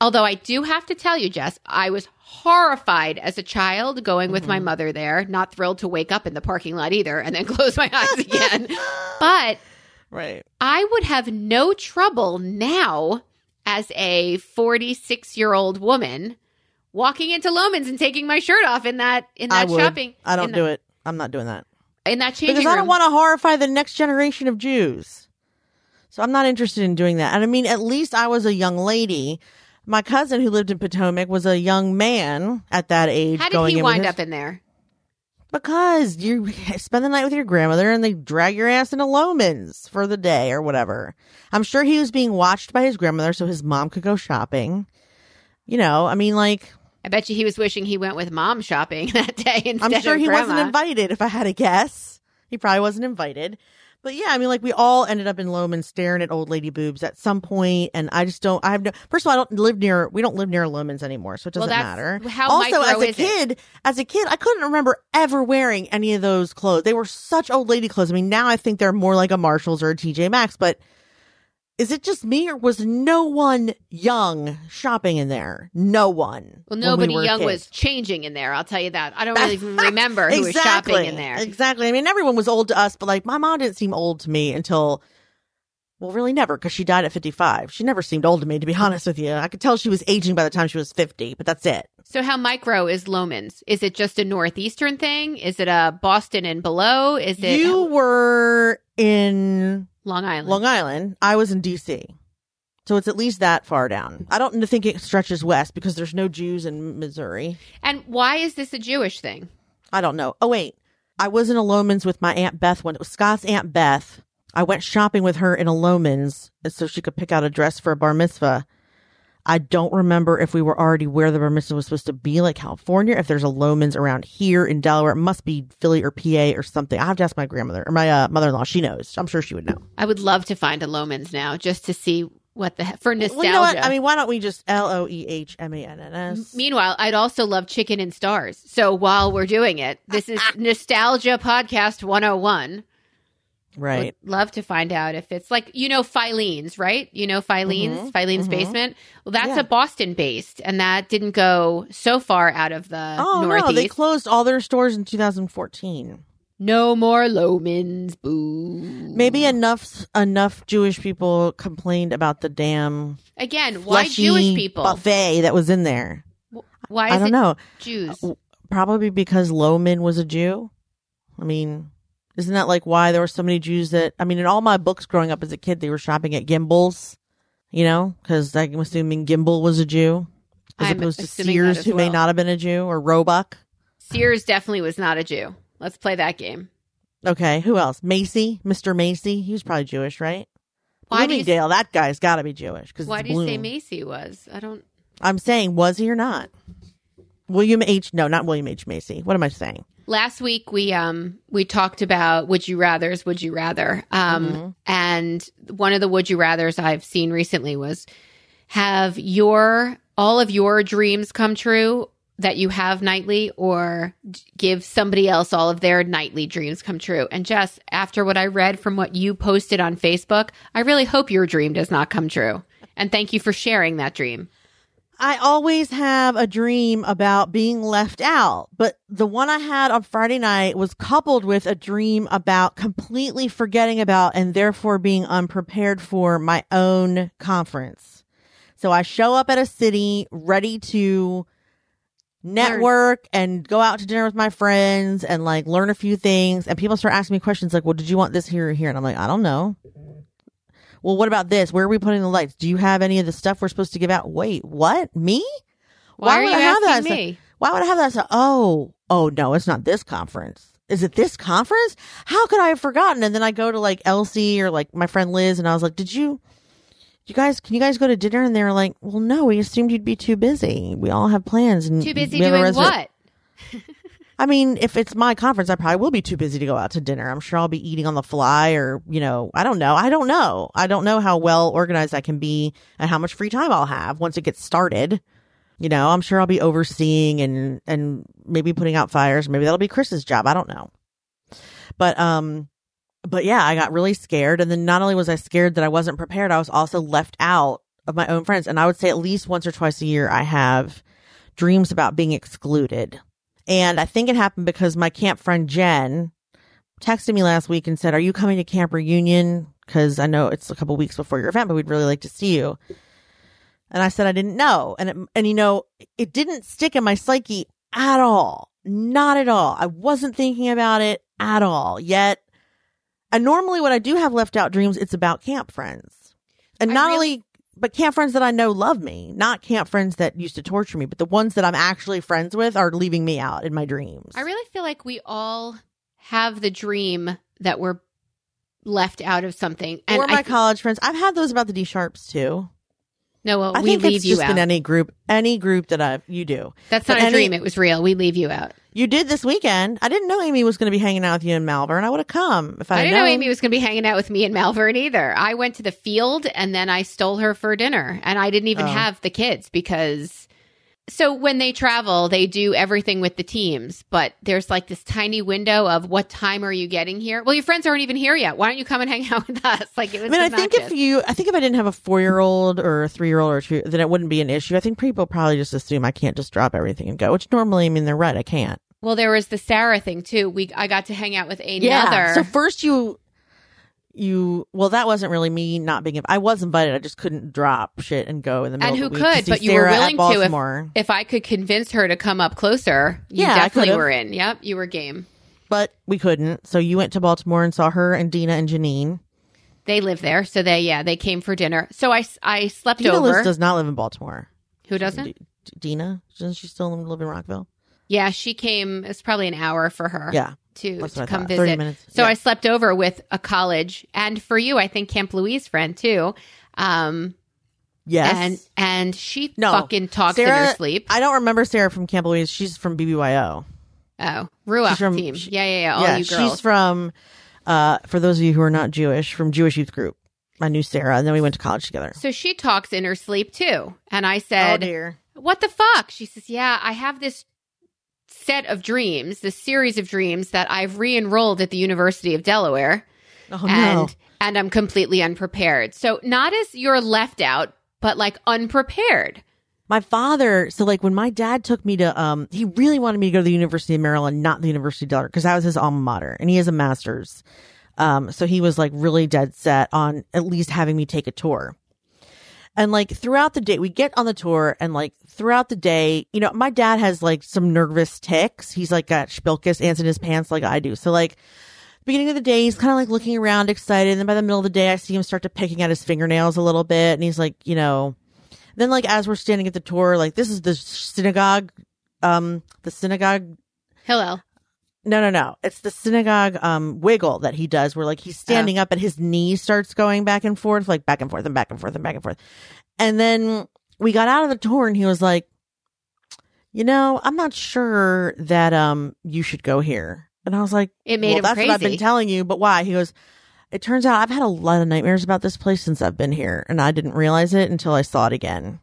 Speaker 1: Although I do have to tell you, Jess, I was horrified as a child going with my mm-hmm. mother there, not thrilled to wake up in the parking lot either and then *laughs* close my eyes again. But *laughs*
Speaker 2: Right.
Speaker 1: I would have no trouble now as a 46 year old woman walking into Loehmann's and taking my shirt off in that in that
Speaker 2: would.
Speaker 1: shopping.
Speaker 2: I don't do
Speaker 1: the,
Speaker 2: it. I'm not doing that.
Speaker 1: In that changing
Speaker 2: because I don't want to horrify the next generation of Jews. So I'm not interested in doing that. And I mean, at least I was a young lady. My cousin who lived in Potomac was a young man at that age.
Speaker 1: How did
Speaker 2: going
Speaker 1: he wind
Speaker 2: his-
Speaker 1: up in there?
Speaker 2: Because you *laughs* spend the night with your grandmother and they drag your ass into Loehmann's for the day or whatever. I'm sure he was being watched by his grandmother so his mom could go shopping. You know, I mean, like,
Speaker 1: I bet you he was wishing he went with mom shopping *laughs* that day instead
Speaker 2: I'm sure he
Speaker 1: grandma.
Speaker 2: wasn't invited if I had to guess. He probably wasn't invited. But yeah, I mean, like we all ended up in Loehmann staring at old lady boobs at some point, and I just don't. I have no. First of all, I don't live near. We don't live near Loehmann's anymore, so it doesn't
Speaker 1: that's
Speaker 2: matter.
Speaker 1: how
Speaker 2: also, as a
Speaker 1: is it?
Speaker 2: kid, as a kid, I couldn't remember ever wearing any of those clothes. They were such old lady clothes. I mean, now I think they're more like a Marshalls or a TJ Maxx. But is it just me, or was no one young shopping in there? No one.
Speaker 1: Well,
Speaker 2: when we
Speaker 1: nobody young
Speaker 2: kids.
Speaker 1: was changing in there. I'll tell you that. I don't really even *laughs* remember who was shopping in there.
Speaker 2: Exactly. I mean, everyone was old to us, but like my mom didn't seem old to me until, well, really never, because she died at 55. She never seemed old to me, to be honest with you. I could tell she was aging by the time she was 50, but that's it.
Speaker 1: So, how micro is Loehmann's? Is it just a northeastern thing? Is it a Boston and below? Is it
Speaker 2: You were in
Speaker 1: Long Island?
Speaker 2: Long Island. I was in DC. So it's at least that far down. I don't think it stretches west because there's no Jews in Missouri.
Speaker 1: and why is this a Jewish thing?
Speaker 2: I don't know. Oh wait, I was in a Loehmann's with my aunt Beth when it was Scott's aunt Beth. I went shopping with her in a Loehmann's so she could pick out a dress for a bar mitzvah. I don't remember if we were already where the mitzvah was supposed to be, like California. If there's a Loehmann's around here in Delaware, it must be Philly or PA or something. I have to ask my grandmother or my uh, mother-in-law. She knows. I'm sure she would know.
Speaker 1: I would love to find a Loehmann's now just to see what the for nostalgia.
Speaker 2: Well, you know what? I mean, why don't we just L O E H M A N N S?
Speaker 1: Meanwhile, I'd also love chicken and stars. So while we're doing it, this is *laughs* Nostalgia Podcast 101.
Speaker 2: Right.
Speaker 1: Would love to find out if it's like you know Filene's, right? You know Filene's,
Speaker 2: Mhm,
Speaker 1: Filene's
Speaker 2: mhm.
Speaker 1: basement. Well, that's
Speaker 2: Yeah.
Speaker 1: a Boston based, and that didn't go so far out of the
Speaker 2: Oh
Speaker 1: Northeast.
Speaker 2: no, they closed all their stores in 2014.
Speaker 1: no more Loehmann's, boo.
Speaker 2: Maybe enough enough Jewish people complained about the damn
Speaker 1: again, why Jewish people?
Speaker 2: buffet that was in there.
Speaker 1: Why is
Speaker 2: I don't
Speaker 1: it
Speaker 2: know.
Speaker 1: Jews?
Speaker 2: Probably because Loehmann was a Jew. I mean, isn't that like why there were so many Jews that I mean, in all my books growing up as a kid, they were shopping at Gimbel's. You know, because I'm assuming Gimbel was a Jew, as
Speaker 1: I'm
Speaker 2: opposed to Sears, who may not have been a Jew, or Roebuck.
Speaker 1: Sears definitely was not a Jew. Let's play that game.
Speaker 2: Okay, who else? Macy, Mr. Macy. He was probably Jewish, right?
Speaker 1: Why do you-
Speaker 2: Bloomingdale, that guy's got to be Jewish. Because
Speaker 1: Why do you say Macy was? I don't.
Speaker 2: I'm saying, was he or not? William H. No, not William H. Macy. What am I saying?
Speaker 1: Last week we um we talked about would you rather's would you rather um
Speaker 2: Mhm.
Speaker 1: and one of the would you rather's I've seen recently was have your all of your dreams come true that you have nightly or give somebody else all of their nightly dreams come true and Jess after what I read from what you posted on Facebook I really hope your dream does not come true and thank you for sharing that dream
Speaker 2: I always have a dream about being left out, but the one I had on Friday night was coupled with a dream about completely forgetting about and therefore being unprepared for my own conference. So I show up at a city ready to network and go out to dinner with my friends and like learn a few things and people start asking me questions like, "Well, did you want this here or here?" And I'm like, "I don't know." Well, what about this? Where are we putting the lights? Do you have any of the stuff we're supposed to give out? Wait, what? Me?
Speaker 1: why, are
Speaker 2: would
Speaker 1: you
Speaker 2: I have
Speaker 1: asking
Speaker 2: that?
Speaker 1: me
Speaker 2: Why would I have that? Oh, oh no, it's not this conference. Is it this conference? How could I have forgotten? And then I go to like Elsie or like my friend Liz, and I was like, "Did you, you guys, can you guys go to dinner?" And they're like, "Well, no, we assumed you'd be too busy. We all have plans and
Speaker 1: too busy
Speaker 2: we have a
Speaker 1: doing
Speaker 2: reser-
Speaker 1: what *laughs*
Speaker 2: I mean, if it's my conference, I probably will be too busy to go out to dinner. I'm sure I'll be eating on the fly or, you know, I don't know. I don't know. I don't know how well organized I can be and how much free time I'll have once it gets started. You know, I'm sure I'll be overseeing and, and maybe putting out fires. Maybe that'll be Chris's job. I don't know. But, um, but yeah, I got really scared. And then not only was I scared that I wasn't prepared, I was also left out of my own friends. And I would say at least once or twice a year, I have dreams about being excluded. And I think it happened because my camp friend Jen texted me last week and said, Are you coming to Camp Reunion? Because I know it's a couple weeks before your event, but we'd really like to see you. And I said, I didn't know. And, it, and you know, it didn't stick in my psyche at all. Not at all. I wasn't thinking about it at all. Yet, and normally when I do have left out dreams, it's about camp friends. And
Speaker 1: I
Speaker 2: not
Speaker 1: really-
Speaker 2: only, but camp friends that I know love me, not camp friends that used to torture me, but the ones that I'm actually friends with are leaving me out in my dreams.
Speaker 1: I really feel like we all have the dream that we're left out of something. And
Speaker 2: or my
Speaker 1: I,
Speaker 2: college friends. I've had those about the D sharps too.
Speaker 1: no, well,
Speaker 2: I
Speaker 1: we
Speaker 2: think
Speaker 1: leave
Speaker 2: it's
Speaker 1: you
Speaker 2: just
Speaker 1: out.
Speaker 2: in any group, any group that I've, you do.
Speaker 1: That's
Speaker 2: but
Speaker 1: not a
Speaker 2: any-
Speaker 1: dream. It was real. We leave you out.
Speaker 2: You did this weekend. I didn't know Amy was going to be hanging out with you in Malvern. I would have come if I,
Speaker 1: I didn't know
Speaker 2: known.
Speaker 1: Amy was going to be hanging out with me in Malvern either. I went to the field and then I stole her for dinner, and I didn't even
Speaker 2: Oh.
Speaker 1: have the kids because. So when they travel, they do everything with the teams, but there's like this tiny window of what time are you getting here? Well, your friends aren't even here yet. Why don't you come and hang out *laughs* with us? Like it was.
Speaker 2: I mean, I think if you, I think if I didn't have a four year old or a three year old or two, then it wouldn't be an issue. I think people probably just assume I can't just drop everything and go, which normally, I mean, they're right. I can't.
Speaker 1: Well, there was the Sarah thing too. We I got to hang out with another.
Speaker 2: So first you, you, well, that wasn't really me not being, I was invited. I just couldn't drop shit and go in the middle
Speaker 1: And who could, but you were
Speaker 2: Sarah at
Speaker 1: willing to if- if I could convince her to come up closer, you
Speaker 2: Yeah,
Speaker 1: definitely were in. Yep, you were game.
Speaker 2: but we couldn't. So you went to Baltimore and saw her and Dina and Janine.
Speaker 1: They live there, so they yeah they came for dinner. So I I slept
Speaker 2: Dina
Speaker 1: over.
Speaker 2: Liz does not live in Baltimore.
Speaker 1: Who doesn't?
Speaker 2: D- Dina, doesn't she still live in Rockville?
Speaker 1: Yeah, she came. It's probably an hour for her.
Speaker 2: Yeah,
Speaker 1: to, to come
Speaker 2: thought.
Speaker 1: Visit.
Speaker 2: minutes.
Speaker 1: So
Speaker 2: Yeah.
Speaker 1: I slept over with a college, and for you, I think Camp Louise friend too. Um,
Speaker 2: Yes.
Speaker 1: And and she
Speaker 2: No.
Speaker 1: fucking talks in her sleep.
Speaker 2: I don't remember Sarah from Camp Louise. She's from BBYO.
Speaker 1: oh, Ruach
Speaker 2: She's from-
Speaker 1: team.
Speaker 2: she-
Speaker 1: yeah, yeah, yeah. All
Speaker 2: yeah,
Speaker 1: you girls.
Speaker 2: she's from. Uh, for those of you who are not Jewish, from Jewish Youth Group. I knew Sarah, and then we went to college together.
Speaker 1: so she talks in her sleep too. And I said,
Speaker 2: oh dear.
Speaker 1: What the fuck? She says, Yeah, I have this set of dreams, this series of dreams that I've re enrolled at the University of Delaware.
Speaker 2: Oh
Speaker 1: and
Speaker 2: no.
Speaker 1: and I'm completely unprepared. So not as you're left out, but like unprepared.
Speaker 2: My father, so like when my dad took me to, um, he really wanted me to go to the University of Maryland, not the University of Delaware, because that was his alma mater, and he has a master's. Um, so he was like really dead set on at least having me take a tour. And like throughout the day, we get on the tour, and like throughout the day, you know, my dad has like some nervous ticks. He's like got spilkus ants in his pants, like I do. So like beginning of the day, he's kind of like looking around, excited. And then by the middle of the day, I see him start to picking at his fingernails a little bit, and he's like, you know, then like as we're standing at the tour, like this is the synagogue, um, the synagogue.
Speaker 1: Hillel.
Speaker 2: No, no, no. It's the synagogue um wiggle that he does, where like he's standing up and his knee starts going back and forth, like back and forth and back and forth and back and forth. And then we got out of the tour, and he was like, "You know, I'm not sure that um you should go here." And I was like,
Speaker 1: It made
Speaker 2: well,
Speaker 1: him
Speaker 2: that's
Speaker 1: crazy.
Speaker 2: what I've been telling you, but why? He goes, it turns out I've had a lot of nightmares about this place since I've been here, and I didn't realize it until I saw it again.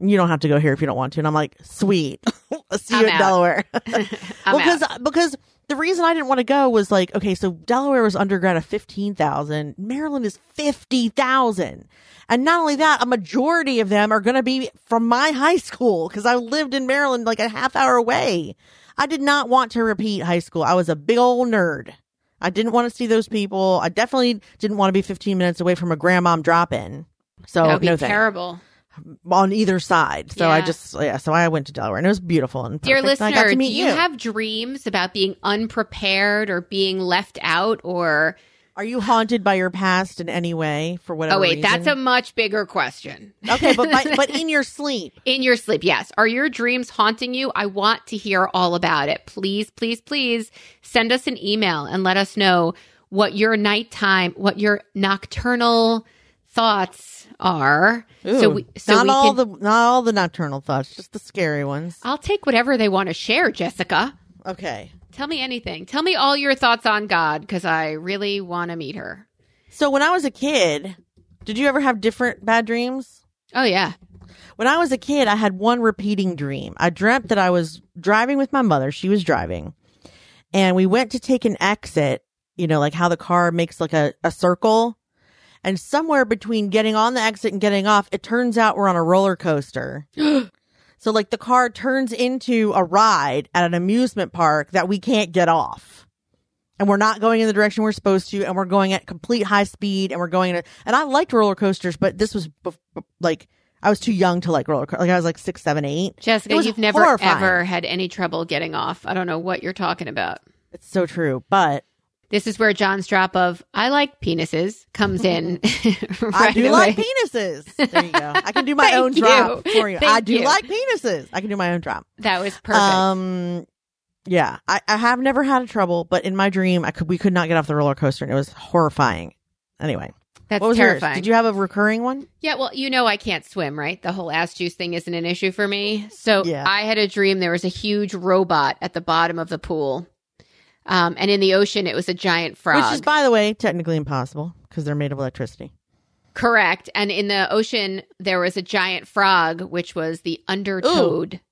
Speaker 2: You don't have to go here if you don't want to. And I'm like, sweet. *laughs* See you
Speaker 1: I'm
Speaker 2: in
Speaker 1: out.
Speaker 2: Delaware. *laughs* *laughs* Because
Speaker 1: out.
Speaker 2: because the reason I didn't want to go was like, okay, so Delaware was undergrad at fifteen thousand, Maryland is fifty thousand. And not only that, a majority of them are going to be from my high school because I lived in Maryland like a half hour away. I did not want to repeat high school. I was a big old nerd. I didn't want to see those people. I definitely didn't want to be 15 minutes away from a grandmom drop in. So
Speaker 1: that would be
Speaker 2: no
Speaker 1: terrible.
Speaker 2: On either side. So I just, yeah, so I went to Delaware and it was beautiful and
Speaker 1: Dear
Speaker 2: perfect, got
Speaker 1: listener, do
Speaker 2: meet
Speaker 1: you, have dreams about being unprepared or being left out or
Speaker 2: Are you haunted by your past in any way for whatever
Speaker 1: Oh wait,
Speaker 2: reason?
Speaker 1: that's a much bigger question.
Speaker 2: Okay, but by, but *laughs* in your sleep.
Speaker 1: In your sleep, yes. Are your dreams haunting you? I want to hear all about it. Please, please, please send us an email and let us know what your nighttime, what your nocturnal thoughts are. so we, so
Speaker 2: not
Speaker 1: we
Speaker 2: all
Speaker 1: can,
Speaker 2: the not all the nocturnal thoughts, just the scary ones.
Speaker 1: I'll take whatever they want to share, Jessica.
Speaker 2: Okay.
Speaker 1: Tell me anything. Tell me all your thoughts on God because I really want to meet her.
Speaker 2: So when I was a kid, did you ever have different bad dreams?
Speaker 1: Oh yeah.
Speaker 2: When I was a kid, I had one repeating dream. I dreamt that I was driving with my mother. She was driving. And we went to take an exit, you know, like how the car makes like a, a circle. And somewhere between getting on the exit and getting off, it turns out we're on a roller coaster. *gasps* so like the car turns into a ride at an amusement park that we can't get off. And we're not going in the direction we're supposed to, and we're going at complete high speed, and we're going in. And I liked roller coasters, but this was bef- like I was too young to like roller coasters. Like I was like six, seven, eight.
Speaker 1: Jessica, you've never
Speaker 2: horrifying.
Speaker 1: ever had any trouble getting off. I don't know what you're talking about.
Speaker 2: It's so true, but
Speaker 1: This is where John's drop of I like penises comes in. *laughs* *laughs*
Speaker 2: I do
Speaker 1: away.
Speaker 2: like penises. There you go. I can do my *laughs*
Speaker 1: Thank
Speaker 2: own
Speaker 1: you.
Speaker 2: drop for you. I do
Speaker 1: you.
Speaker 2: like penises. I can do my own drop.
Speaker 1: That was perfect.
Speaker 2: Um, yeah, I, I have never had a trouble, but in my dream, I could we could not get off the roller coaster, and it was horrifying. Anyway,
Speaker 1: That's terrifying.
Speaker 2: yours? Did you have a recurring one?
Speaker 1: Yeah, well, you know I can't swim, right? The whole ass juice thing isn't an issue for me. So
Speaker 2: Yeah.
Speaker 1: I had a dream there was a huge robot at the bottom of the pool. Um, and in the ocean it was a giant frog.
Speaker 2: Which is, by the way, technically impossible because they're made of electricity.
Speaker 1: Correct. And in the ocean there was a giant frog, which was the undertoad. *laughs*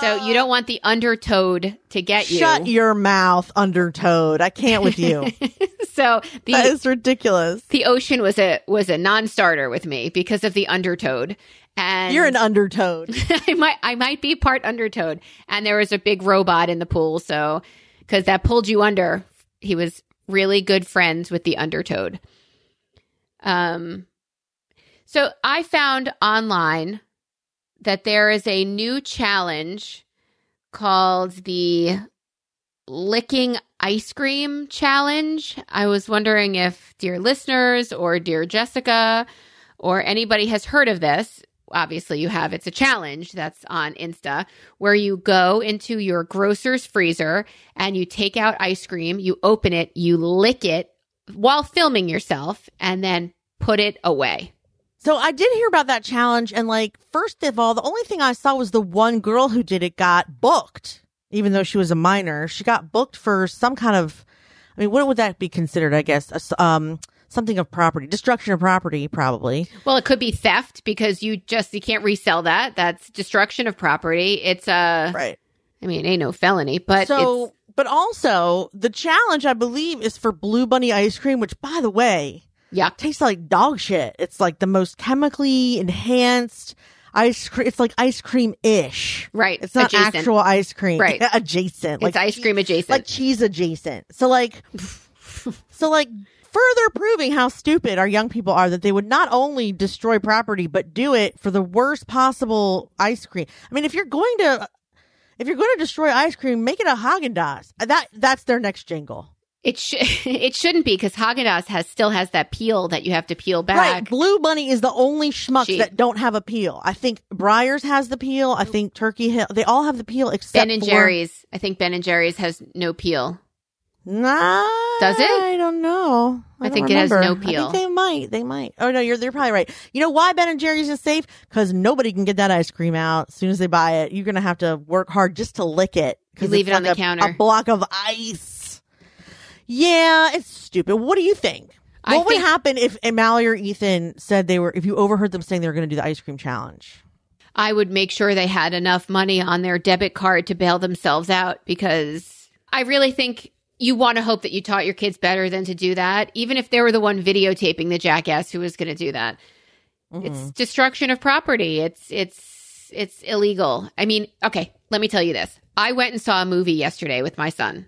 Speaker 1: So you don't want the undertoad to get you.
Speaker 2: Shut your mouth, undertoad. I can't with you. *laughs*
Speaker 1: so the
Speaker 2: that is ridiculous.
Speaker 1: the ocean was a was a non-starter with me because of the undertoad. And
Speaker 2: You're an undertoad. *laughs*
Speaker 1: I might I might be part undertoad. And there was a big robot in the pool, so because that pulled you under. He was really good friends with the undertoad. Um so I found online that there is a new challenge called the licking ice cream challenge. I was wondering if dear listeners or dear Jessica or anybody has heard of this. Obviously, you have. It's a challenge that's on Insta where you go into your grocer's freezer and you take out ice cream, you open it, you lick it while filming yourself, and then put it away.
Speaker 2: So I did hear about that challenge, and like, first of all, the only thing I saw was the one girl who did it got booked, even though she was a minor. She got booked for some kind of, I mean, what would that be considered? I guess, um, something of property, destruction of property, probably.
Speaker 1: Well, it could be theft because you just you can't resell that. That's destruction of property. It's a
Speaker 2: Right.
Speaker 1: I mean, it ain't no felony, but
Speaker 2: so, but also the challenge, I believe, is for Blue Bunny ice cream, which, by the way,
Speaker 1: yeah,
Speaker 2: tastes like dog shit. It's like the most chemically enhanced ice cream. It's like ice cream ish.
Speaker 1: Right.
Speaker 2: It's not
Speaker 1: Adjacent.
Speaker 2: actual ice cream.
Speaker 1: Right. *laughs*
Speaker 2: adjacent.
Speaker 1: It's ice cream adjacent.
Speaker 2: Like cheese adjacent. So like, *laughs* so like further proving how stupid our young people are that they would not only destroy property, but do it for the worst possible ice cream. I mean, if you're going to, if you're going to destroy ice cream, make it a Haagen Dazs. That, that's their next jingle.
Speaker 1: It sh- *laughs* it shouldn't be because Haagen Dazs has still has that peel that you have to peel back.
Speaker 2: Right. Blue Bunny is the only schmucks
Speaker 1: Cheap.
Speaker 2: that don't have a peel. I think Breyers has the peel. I think Turkey Hill, they all have the peel except
Speaker 1: Ben and
Speaker 2: for-
Speaker 1: Jerry's. I think Ben and Jerry's has no peel.
Speaker 2: Nah.
Speaker 1: Does it?
Speaker 2: I don't know.
Speaker 1: I
Speaker 2: don't
Speaker 1: think it has no
Speaker 2: remember. I
Speaker 1: peel.
Speaker 2: think they might. They might. Oh no, you're they're probably right. You know why Ben and Jerry's is safe? Because nobody can get that ice cream out as soon as they buy it. You're gonna have to work hard just to lick it.
Speaker 1: You leave
Speaker 2: it's
Speaker 1: it on
Speaker 2: like
Speaker 1: the
Speaker 2: a-
Speaker 1: counter.
Speaker 2: A block of ice. Yeah, it's stupid. What do you think?
Speaker 1: I
Speaker 2: What would happen if Mallory or Ethan said they were? If you overheard them saying they were going to do the ice cream challenge?
Speaker 1: I would make sure they had enough money on their debit card to bail themselves out because I really think you want to hope that you taught your kids better than to do that, even if they were the one videotaping the jackass who was going to do that.
Speaker 2: Mm-hmm.
Speaker 1: It's destruction of property. It's it's it's illegal. I mean, okay, let me tell you this. I went and saw a movie yesterday with my son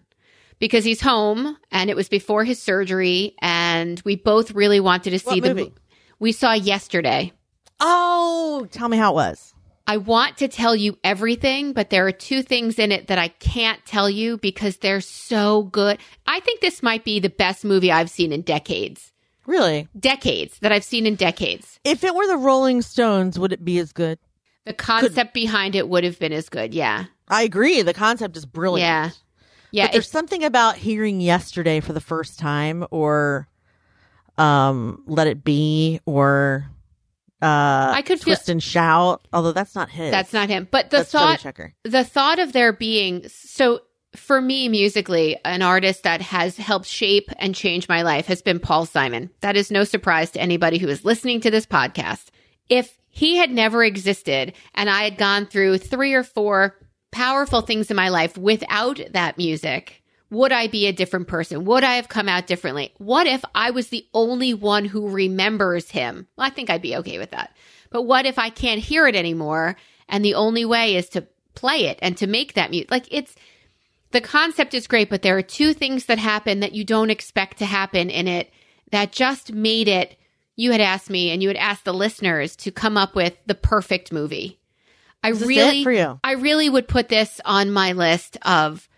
Speaker 1: because he's home and it was before his surgery and we both really wanted to see
Speaker 2: What
Speaker 1: the
Speaker 2: movie?
Speaker 1: mo- we saw yesterday.
Speaker 2: Oh, tell me how it was.
Speaker 1: I want to tell you everything, but there are two things in it that I can't tell you because they're so good. I think this might be the best movie I've seen in decades.
Speaker 2: Really?
Speaker 1: Decades that I've seen in decades.
Speaker 2: If it were the Rolling Stones, would it be as good?
Speaker 1: The concept behind it would have been as good. Yeah.
Speaker 2: I agree. The concept is brilliant.
Speaker 1: Yeah. Yeah.
Speaker 2: but there's something about hearing yesterday for the first time or um let it be or uh
Speaker 1: I could feel-
Speaker 2: twist and shout although that's not his.
Speaker 1: That's not him. But the
Speaker 2: that's
Speaker 1: thought,
Speaker 2: checker
Speaker 1: the thought of there being so for me musically an artist that has helped shape and change my life has been paul simon. That is no surprise to anybody who is listening to this podcast. If he had never existed and i had gone through three or four powerful things in my life without that music would i be a different person would i have come out differently what if i was the only one who remembers him well, i think i'd be okay with that but what if i can't hear it anymore and the only way is to play it and to make that mute. like it's the concept is great, but there are two things that happen that you don't expect to happen in it that just made it. You had asked me and you had asked the listeners to come up with the perfect movie. I really? I really would put this on my list of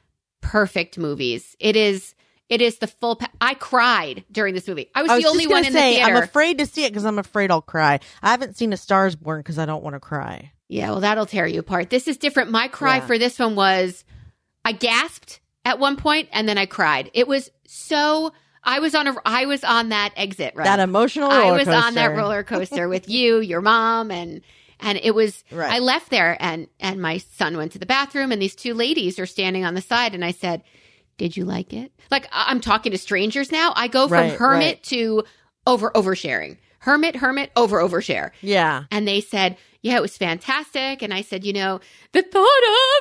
Speaker 1: perfect movies. It is, it is the full. Pa- I cried during this movie. I was,
Speaker 2: I was
Speaker 1: the only one in
Speaker 2: say,
Speaker 1: the theater.
Speaker 2: I'm afraid to see it because I'm afraid I'll cry. I haven't seen A Star's Born because I don't want to cry.
Speaker 1: Yeah, well, that'll tear you apart. This is different. My cry
Speaker 2: Yeah.
Speaker 1: for this one was I gasped at one point and then I cried. It was so I was on a I was on that exit right.
Speaker 2: That emotional
Speaker 1: I was on that roller coaster *laughs* with you, your mom, and and it was
Speaker 2: Right.
Speaker 1: I left there and and my son went to the bathroom and these two ladies are standing on the side and I said, "Did you like it?" Like I'm talking to strangers now. I go from
Speaker 2: Right,
Speaker 1: hermit
Speaker 2: right.
Speaker 1: to over oversharing. Hermit, hermit, over overshare.
Speaker 2: Yeah.
Speaker 1: And they said, yeah, it was fantastic. And I said, you know, the thought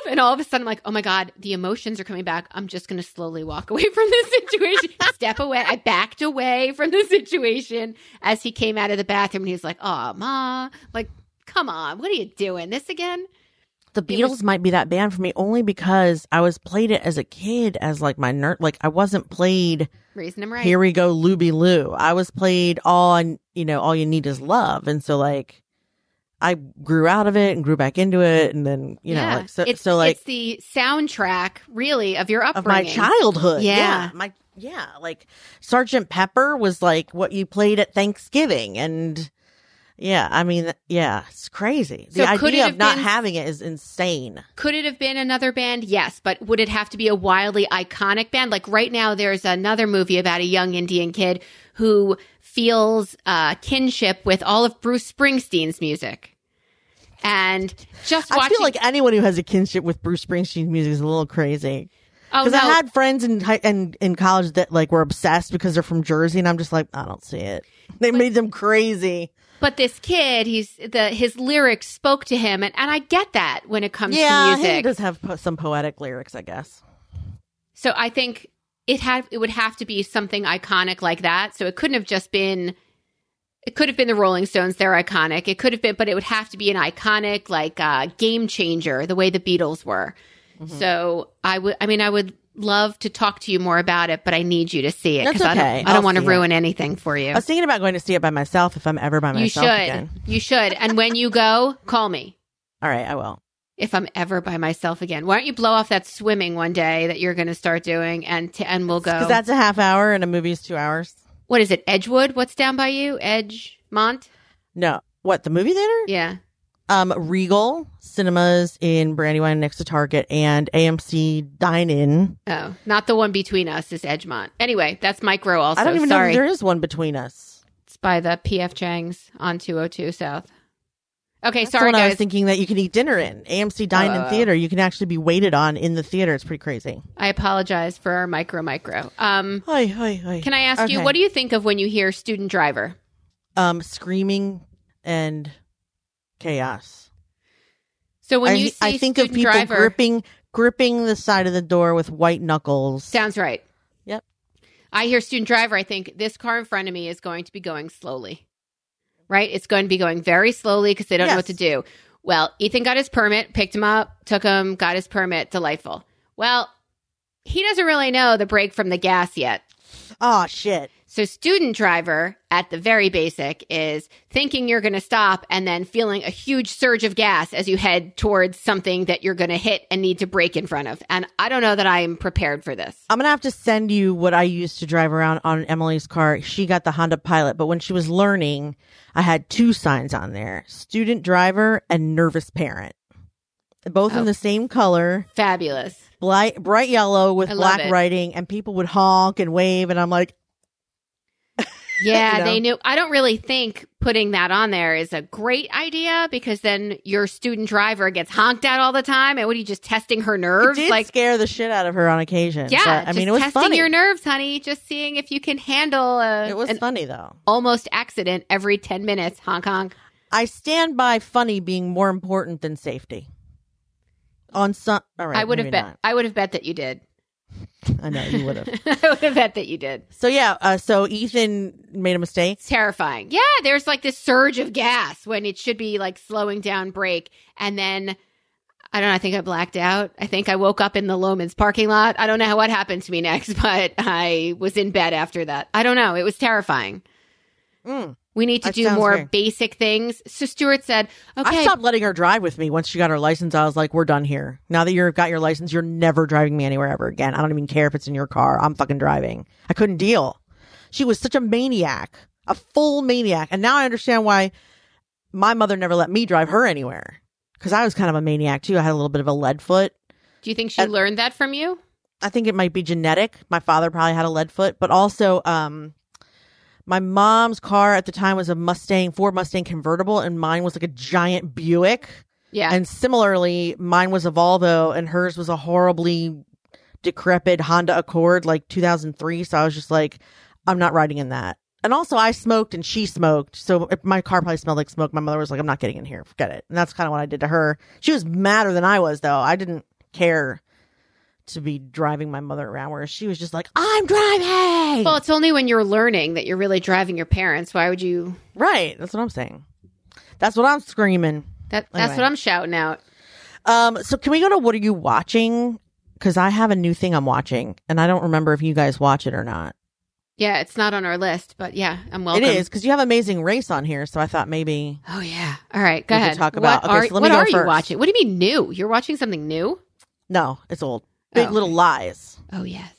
Speaker 1: of, and all of a sudden I'm like, oh my God, the emotions are coming back. I'm just going to slowly walk away *laughs* from this situation, step away. I backed away from the situation as he came out of the bathroom and he was like, oh, ma, like, come on, what are you doing? This again?
Speaker 2: The
Speaker 1: It was-
Speaker 2: Beatles might be that band for me only because I was played it as a kid as like my nerd. Like I wasn't played.
Speaker 1: Raising him right.
Speaker 2: Here we go, Luby Lou. I was played all on, you know, all you need is love. And so like I grew out of it and grew back into it. And then, you know,
Speaker 1: Yeah.
Speaker 2: like, so,
Speaker 1: it's,
Speaker 2: so like
Speaker 1: it's the soundtrack really of your
Speaker 2: of
Speaker 1: upbringing.
Speaker 2: my childhood.
Speaker 1: Yeah.
Speaker 2: My, yeah. Like Sergeant Pepper was like what you played at Thanksgiving. And Yeah, I mean, yeah, it's crazy.
Speaker 1: So
Speaker 2: the
Speaker 1: could
Speaker 2: idea of not
Speaker 1: been-
Speaker 2: having it is insane.
Speaker 1: Could it have been another band? Yes, but would it have to be a wildly iconic band? Like right now, there's another movie about a young Indian kid who feels uh, kinship with all of Bruce Springsteen's music, and just
Speaker 2: I feel like anyone who has a kinship with Bruce Springsteen's music is a little crazy.
Speaker 1: oh
Speaker 2: Because
Speaker 1: no,
Speaker 2: I had friends in high, in in college that like were obsessed because they're from Jersey, and I'm just like, I don't see it. They made them crazy.
Speaker 1: But this kid, he's the his lyrics spoke to him, and, and I get that when it comes
Speaker 2: Yeah,
Speaker 1: to music.
Speaker 2: he does have po- some poetic lyrics, I guess.
Speaker 1: So I think it had it would have to be something iconic like that. So it couldn't have just been it could have been the Rolling Stones, they're iconic. It could have been but it would have to be an iconic like uh game changer the way the Beatles were.
Speaker 2: Mm-hmm.
Speaker 1: So I would I mean I would love to talk to you more about it, but I need you to see it I don't
Speaker 2: okay.
Speaker 1: I don't want to
Speaker 2: see it.
Speaker 1: ruin anything for you.
Speaker 2: I was thinking about going to see it by myself if I'm ever by myself.
Speaker 1: You should.
Speaker 2: again.
Speaker 1: You should. And when you go, call me.
Speaker 2: All right, I will.
Speaker 1: If I'm ever by myself again, why don't you blow off that swimming one day that you're going to start doing, and t- and we'll go.
Speaker 2: Because that's a half hour and a movie is two hours.
Speaker 1: what is it? Edgewood? What's down by you? Edgemont?
Speaker 2: No, what the movie theater?
Speaker 1: Yeah.
Speaker 2: Um, Regal Cinemas in Brandywine next to Target and AMC Dine In.
Speaker 1: Oh, not the one between us is Edgemont. Anyway, that's micro. Also,
Speaker 2: I don't even know
Speaker 1: sorry.
Speaker 2: if there is one between us.
Speaker 1: it's by the PF Chang's on 202 South. Okay,
Speaker 2: That's
Speaker 1: sorry
Speaker 2: one I was
Speaker 1: guys.
Speaker 2: thinking that you can eat dinner in AMC Dine
Speaker 1: Oh,
Speaker 2: In
Speaker 1: oh.
Speaker 2: Theater. You can actually be waited on in the theater. It's pretty crazy.
Speaker 1: I apologize for our micro micro. Um,
Speaker 2: Hi, hi, hi.
Speaker 1: can I ask you what do you think of when you hear student driver?
Speaker 2: um screaming and chaos?
Speaker 1: So when
Speaker 2: I,
Speaker 1: you see
Speaker 2: I think of people
Speaker 1: driver,
Speaker 2: gripping gripping the side of the door with white knuckles.
Speaker 1: sounds right.
Speaker 2: Yep.
Speaker 1: I hear student driver. I think this car in front of me is going to be going slowly. Right? It's going to be going very slowly because they don't know what to do. Well, Ethan got his permit, picked him up, took him, got his permit. Delightful. Well, he doesn't really know the brake from the gas yet.
Speaker 2: Oh shit.
Speaker 1: So, student driver at the very basic is thinking you're going to stop and then feeling a huge surge of gas as you head towards something that you're going to hit and need to brake in front of. And I don't know that I am prepared for this.
Speaker 2: I'm gonna have to send you what I used to drive around on Emily's car. She got the Honda Pilot, but when she was learning, I had two signs on there: student driver and nervous parent. Both
Speaker 1: Oh.
Speaker 2: in the same color,
Speaker 1: Fabulous.
Speaker 2: bright bright yellow with black
Speaker 1: it.
Speaker 2: writing, and people would honk and wave, and I'm like,
Speaker 1: Yeah,
Speaker 2: You know?
Speaker 1: they knew. I don't really think putting that on there is a great idea because then your student driver gets honked at all the time. And what are you just testing her nerves?
Speaker 2: did
Speaker 1: Like,
Speaker 2: scare the shit out of her on occasion.
Speaker 1: yeah,
Speaker 2: but, I mean, it was
Speaker 1: testing
Speaker 2: funny.
Speaker 1: your nerves, honey. Just seeing if you can handle a,
Speaker 2: it was
Speaker 1: an
Speaker 2: funny though.
Speaker 1: almost accident every 10 minutes. Honk, honk.
Speaker 2: I stand by funny being more important than safety. On some, all right,
Speaker 1: I would have bet.
Speaker 2: not.
Speaker 1: I would have bet that you did.
Speaker 2: I know you would have. *laughs*
Speaker 1: I would have bet that you did.
Speaker 2: so yeah, uh, so Ethan made a mistake.
Speaker 1: It's terrifying. Yeah, there's like this surge of gas when it should be like slowing down brake. And then I don't know, I think I blacked out. I think I woke up in the Loehmann's parking lot. I don't know what happened to me next, *laughs* but I was in bed after that. I don't know. It was terrifying.
Speaker 2: Mm.
Speaker 1: We need to
Speaker 2: That
Speaker 1: do more basic things. So Stuart said, "Okay."
Speaker 2: I stopped letting her drive with me once she got her license. I was like, "We're done here. Now that you've got your license, you're never driving me anywhere ever again. I don't even care if it's in your car. I'm fucking driving." I couldn't deal. She was such a maniac, a full maniac, and now I understand why my mother never let me drive her anywhere because I was kind of a maniac too. I had a little bit of a lead foot.
Speaker 1: do you think she
Speaker 2: and-
Speaker 1: learned that from you?
Speaker 2: I think it might be genetic. My father probably had a lead foot, but also um my mom's car at the time was a Mustang Ford Mustang convertible and mine was like a giant Buick.
Speaker 1: Yeah.
Speaker 2: And similarly, mine was a Volvo and hers was a horribly decrepit Honda Accord like 2003, so I was just like I'm not riding in that. And also I smoked and she smoked. So my car probably smelled like smoke. My mother was like I'm not getting in here. Forget it. And that's kind of what I did to her. She was madder than I was though. I didn't care to be driving my mother around where she was just like, I'm driving.
Speaker 1: well, it's only when you're learning that you're really driving your parents. Why would you?
Speaker 2: right. That's what I'm saying. That's what I'm screaming.
Speaker 1: That that's
Speaker 2: Anyway.
Speaker 1: what I'm shouting out.
Speaker 2: Um, so can we go to what are you watching? Because I have a new thing I'm watching, and I don't remember if you guys watch it or not.
Speaker 1: Yeah, it's not on our list, but yeah, I'm welcome.
Speaker 2: It is because you have Amazing Race on here, so I thought maybe
Speaker 1: Oh yeah. All right, go ahead.
Speaker 2: talk about-
Speaker 1: what
Speaker 2: okay,
Speaker 1: are,
Speaker 2: so let me
Speaker 1: what
Speaker 2: go
Speaker 1: are you watching? What do you mean new? You're watching something new?
Speaker 2: no, it's old. Big
Speaker 1: Oh,
Speaker 2: Little
Speaker 1: okay.
Speaker 2: Lies.
Speaker 1: Oh yes.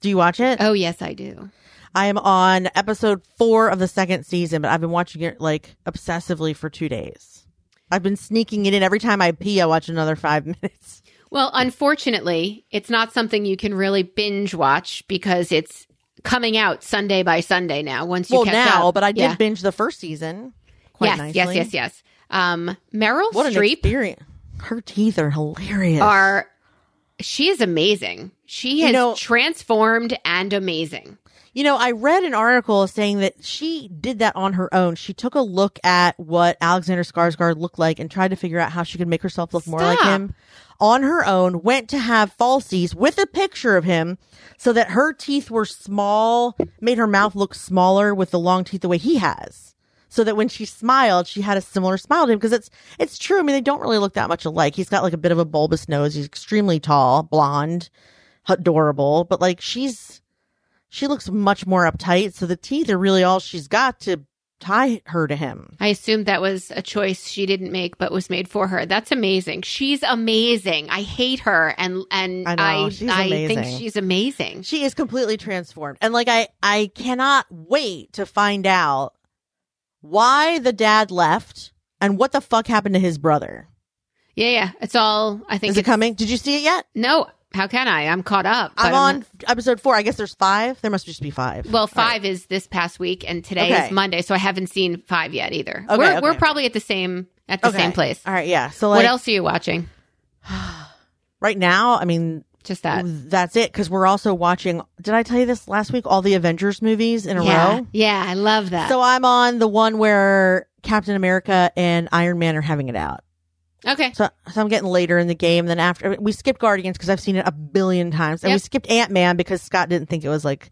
Speaker 2: Do you watch it?
Speaker 1: Oh yes, I do.
Speaker 2: I am on episode four of the second season, but I've been watching it like obsessively for two days. I've been sneaking it in every time I pee. I watch another five *laughs* minutes.
Speaker 1: Well, unfortunately, it's not something you can really binge watch because it's coming out Sunday by Sunday now. Once you
Speaker 2: well, now,
Speaker 1: up.
Speaker 2: but I did
Speaker 1: Yeah.
Speaker 2: binge the first season. Quite
Speaker 1: yes,
Speaker 2: nicely.
Speaker 1: yes, yes, yes. Um, Meryl
Speaker 2: What
Speaker 1: Streep!
Speaker 2: Her teeth are hilarious.
Speaker 1: are she is amazing. She has
Speaker 2: know-
Speaker 1: transformed and amazing.
Speaker 2: You know, I read an article saying that she did that on her own. She took a look at what Alexander Skarsgård looked like and tried to figure out how she could make herself look more like him on her own. Went to have falsies with a picture of him so that her teeth were small, made her mouth look smaller with the long teeth the way he has. So that when she smiled, she had a similar smile to him because it's it's true. I mean, they don't really look that much alike. He's got like a bit of a bulbous nose. He's extremely tall, blonde, adorable, but like she's she looks much more uptight. So the teeth are really all she's got to tie her to him.
Speaker 1: I assumed that was a choice she didn't make, but was made for her. That's amazing. She's amazing. I hate her, and and
Speaker 2: I know,
Speaker 1: I, I think she's amazing.
Speaker 2: She is completely transformed. And like I I cannot wait to find out why the dad left and what the fuck happened to his brother.
Speaker 1: Yeah, yeah. It's all. I think
Speaker 2: Is it coming? Did you see it yet?
Speaker 1: No, how can I? I'm caught up.
Speaker 2: I'm
Speaker 1: not-
Speaker 2: on episode 4. I guess there's 5. There must just be 5.
Speaker 1: Well,
Speaker 2: All right.
Speaker 1: five is this past week, and today
Speaker 2: Okay.
Speaker 1: is Monday, so I haven't seen five yet either.
Speaker 2: Okay,
Speaker 1: we're
Speaker 2: okay.
Speaker 1: we're probably at the same at the same place.
Speaker 2: All right, yeah. So like
Speaker 1: what else are you watching? *sighs*
Speaker 2: right now, I mean
Speaker 1: Just that.
Speaker 2: that's it cuz we're also watching Did I tell you this last week all the Avengers movies in a
Speaker 1: yeah,
Speaker 2: row?
Speaker 1: yeah, I love that.
Speaker 2: So I'm on the one where Captain America and Iron Man are having it out.
Speaker 1: okay,
Speaker 2: So, so I'm getting later in the game. Then after we skipped Guardians because I've seen it a billion times, and we skipped Ant Man because Scott didn't think it was like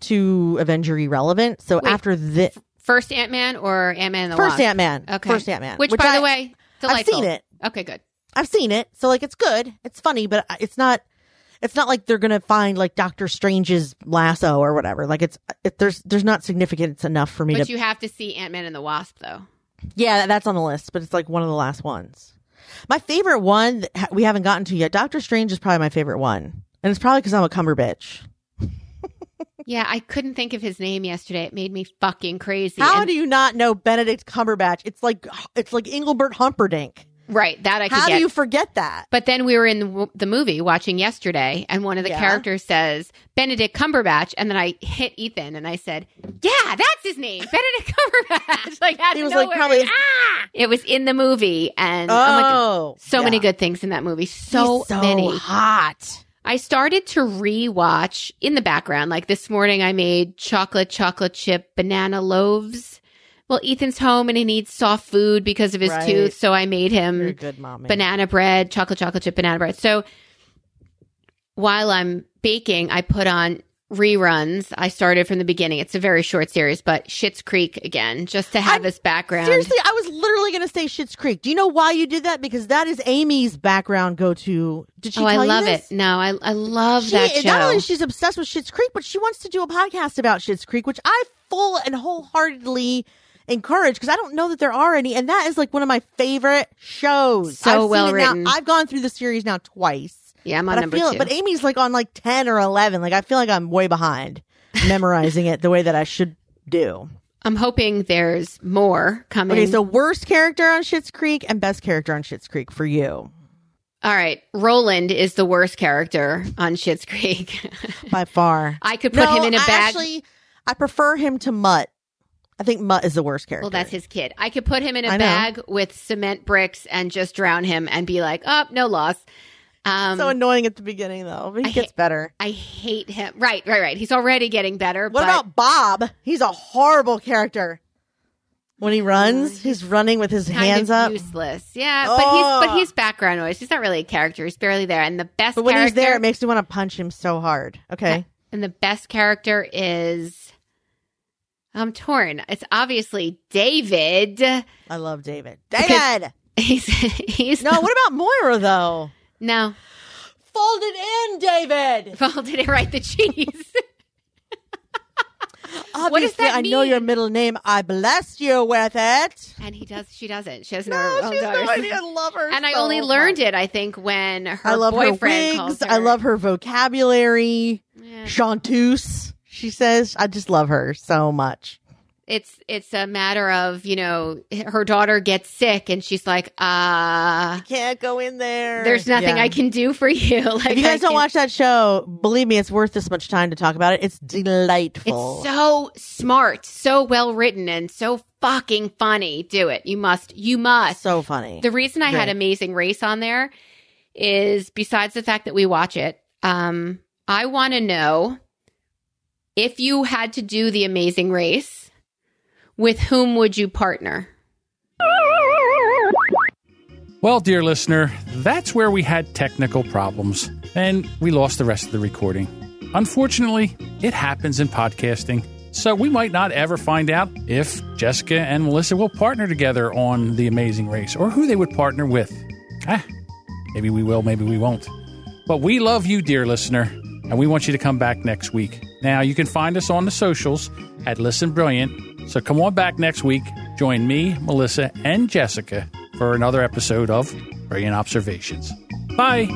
Speaker 2: too Avenger relevant. So
Speaker 1: Wait.
Speaker 2: after this,
Speaker 1: first Ant Man or Ant Man and the
Speaker 2: first? Ant Man,
Speaker 1: Okay,
Speaker 2: first Ant Man,
Speaker 1: Which, by
Speaker 2: I-
Speaker 1: the way, delightful.
Speaker 2: I've seen it.
Speaker 1: Okay, good.
Speaker 2: I've seen it. So like it's good. It's funny, but it's not. It's not like they're gonna find like Doctor Strange's lasso or whatever. Like it's it, there's there's not significance enough for me
Speaker 1: But
Speaker 2: to.
Speaker 1: you have to see Ant Man and the Wasp, though.
Speaker 2: Yeah, that's on the list, but it's like one of the last ones. My favorite one that we haven't gotten to yet. Doctor Strange is probably my favorite one, and it's probably because I'm a cumber bitch. *laughs*
Speaker 1: Yeah, I couldn't think of his name yesterday. It made me fucking crazy.
Speaker 2: How
Speaker 1: And-
Speaker 2: do you not know Benedict Cumberbatch? It's like it's like Engelbert Humperdinck.
Speaker 1: Right that I could
Speaker 2: How
Speaker 1: get.
Speaker 2: do you forget that?
Speaker 1: But then we were in the, w- the movie watching yesterday, and one of the
Speaker 2: Yeah.
Speaker 1: characters says Benedict Cumberbatch, and then I hit Ethan and I said, "Yeah, that's his name, Benedict Cumberbatch." *laughs* like
Speaker 2: He was like, probably-
Speaker 1: ah! It was in the movie, and I'm like,
Speaker 2: Oh,
Speaker 1: so many good things in that movie. So,
Speaker 2: so
Speaker 1: many.
Speaker 2: hot.
Speaker 1: I started to rewatch in the background. Like this morning, I made chocolate chocolate chip banana loaves. Well, Ethan's home and he needs soft food because of his
Speaker 2: Right.
Speaker 1: tooth, so I made him
Speaker 2: good mommy.
Speaker 1: banana bread, chocolate chocolate chip banana bread. So while I'm baking, I put on reruns. I started from the beginning. It's a very short series, but Schitt's Creek again, just to have
Speaker 2: I'm-
Speaker 1: this background.
Speaker 2: Seriously, I was literally going to say Schitt's Creek. Do you know why you did that? Because that is Amy's background go to. Did she
Speaker 1: oh,
Speaker 2: tell
Speaker 1: I
Speaker 2: you
Speaker 1: love
Speaker 2: this?
Speaker 1: it. No, I I love
Speaker 2: She,
Speaker 1: that show.
Speaker 2: not only she's obsessed with Schitt's Creek, but she wants to do a podcast about Schitt's Creek, which I full and wholeheartedly encourage because I don't know that there are any, and that is like one of my favorite shows.
Speaker 1: So
Speaker 2: I've
Speaker 1: well
Speaker 2: it now-
Speaker 1: written.
Speaker 2: I've gone through the series now twice,
Speaker 1: yeah, I'm on
Speaker 2: but I
Speaker 1: number
Speaker 2: feel,
Speaker 1: two.
Speaker 2: but Amy's like on like ten or eleven. Like I feel like I'm way behind *laughs* memorizing it the way that I should do.
Speaker 1: I'm hoping there's more coming.
Speaker 2: Okay, so worst character on Schitt's Creek and best character on Schitt's Creek for you.
Speaker 1: All right, Roland is the worst character on Schitt's Creek. *laughs*
Speaker 2: by far.
Speaker 1: I could put
Speaker 2: No,
Speaker 1: him in a bag.
Speaker 2: Actually, I prefer him to Mutt. I think Mutt is the worst character.
Speaker 1: well, that's his kid. I could put him in a
Speaker 2: I know.
Speaker 1: bag with cement bricks and just drown him and be like, "Oh, no loss." Um,
Speaker 2: so annoying at the beginning though. But he
Speaker 1: I
Speaker 2: gets
Speaker 1: hate-
Speaker 2: better.
Speaker 1: I hate him. Right, right, right. He's already getting better.
Speaker 2: What
Speaker 1: but
Speaker 2: about Bob? He's a horrible character. When he runs, he's running with his hands up.
Speaker 1: useless? Yeah, but he's
Speaker 2: Oh.
Speaker 1: but he's background noise. He's not really a character. He's barely there. And the best
Speaker 2: But when
Speaker 1: character,
Speaker 2: he's there, it makes me want to punch him so hard. Okay.
Speaker 1: and the best character is. I'm torn. It's obviously David.
Speaker 2: I love David. David!
Speaker 1: He's he's
Speaker 2: No, what about Moira though?
Speaker 1: no
Speaker 2: Fold it in, David.
Speaker 1: folded it right the cheese. *laughs*
Speaker 2: Obviously, I know your middle name. I blessed you with it.
Speaker 1: and he does. She doesn't. She doesn't
Speaker 2: No,
Speaker 1: her
Speaker 2: she's no idea. I love her.
Speaker 1: And I
Speaker 2: so
Speaker 1: only learned it, I think, when her
Speaker 2: I love her
Speaker 1: boyfriend calls
Speaker 2: wigs.
Speaker 1: her.
Speaker 2: I love her vocabulary.
Speaker 1: Yeah.
Speaker 2: Chanteuse. She says, I just love her so much.
Speaker 1: It's it's a matter of you know her daughter gets sick and she's like, uh
Speaker 2: Can't go in there.
Speaker 1: there's nothing
Speaker 2: Yeah.
Speaker 1: I can do for you. *laughs* Like
Speaker 2: If you
Speaker 1: I
Speaker 2: guys don't
Speaker 1: can't-
Speaker 2: watch that show, believe me, it's worth this much time to talk about it. It's delightful.
Speaker 1: It's so smart, so well written, and so fucking funny. Do it. You must. You must.
Speaker 2: so funny.
Speaker 1: the reason I had Amazing Race on there is besides the fact that we watch it, um, I want to know if you had to do the Amazing Race, with whom would you partner?
Speaker 3: Well, dear listener, that's where we had technical problems and we lost the rest of the recording. Unfortunately, it happens in podcasting, so we might not ever find out if Jessica and Melissa will partner together on The Amazing Race or who they would partner with. Ah, maybe we will, maybe we won't. But we love you, dear listener, and we want you to come back next week. Now, you can find us on the socials at Listen Brilliant, so come on back next week. Join me, Melissa, and Jessica for another episode of Brilliant Observations. Bye.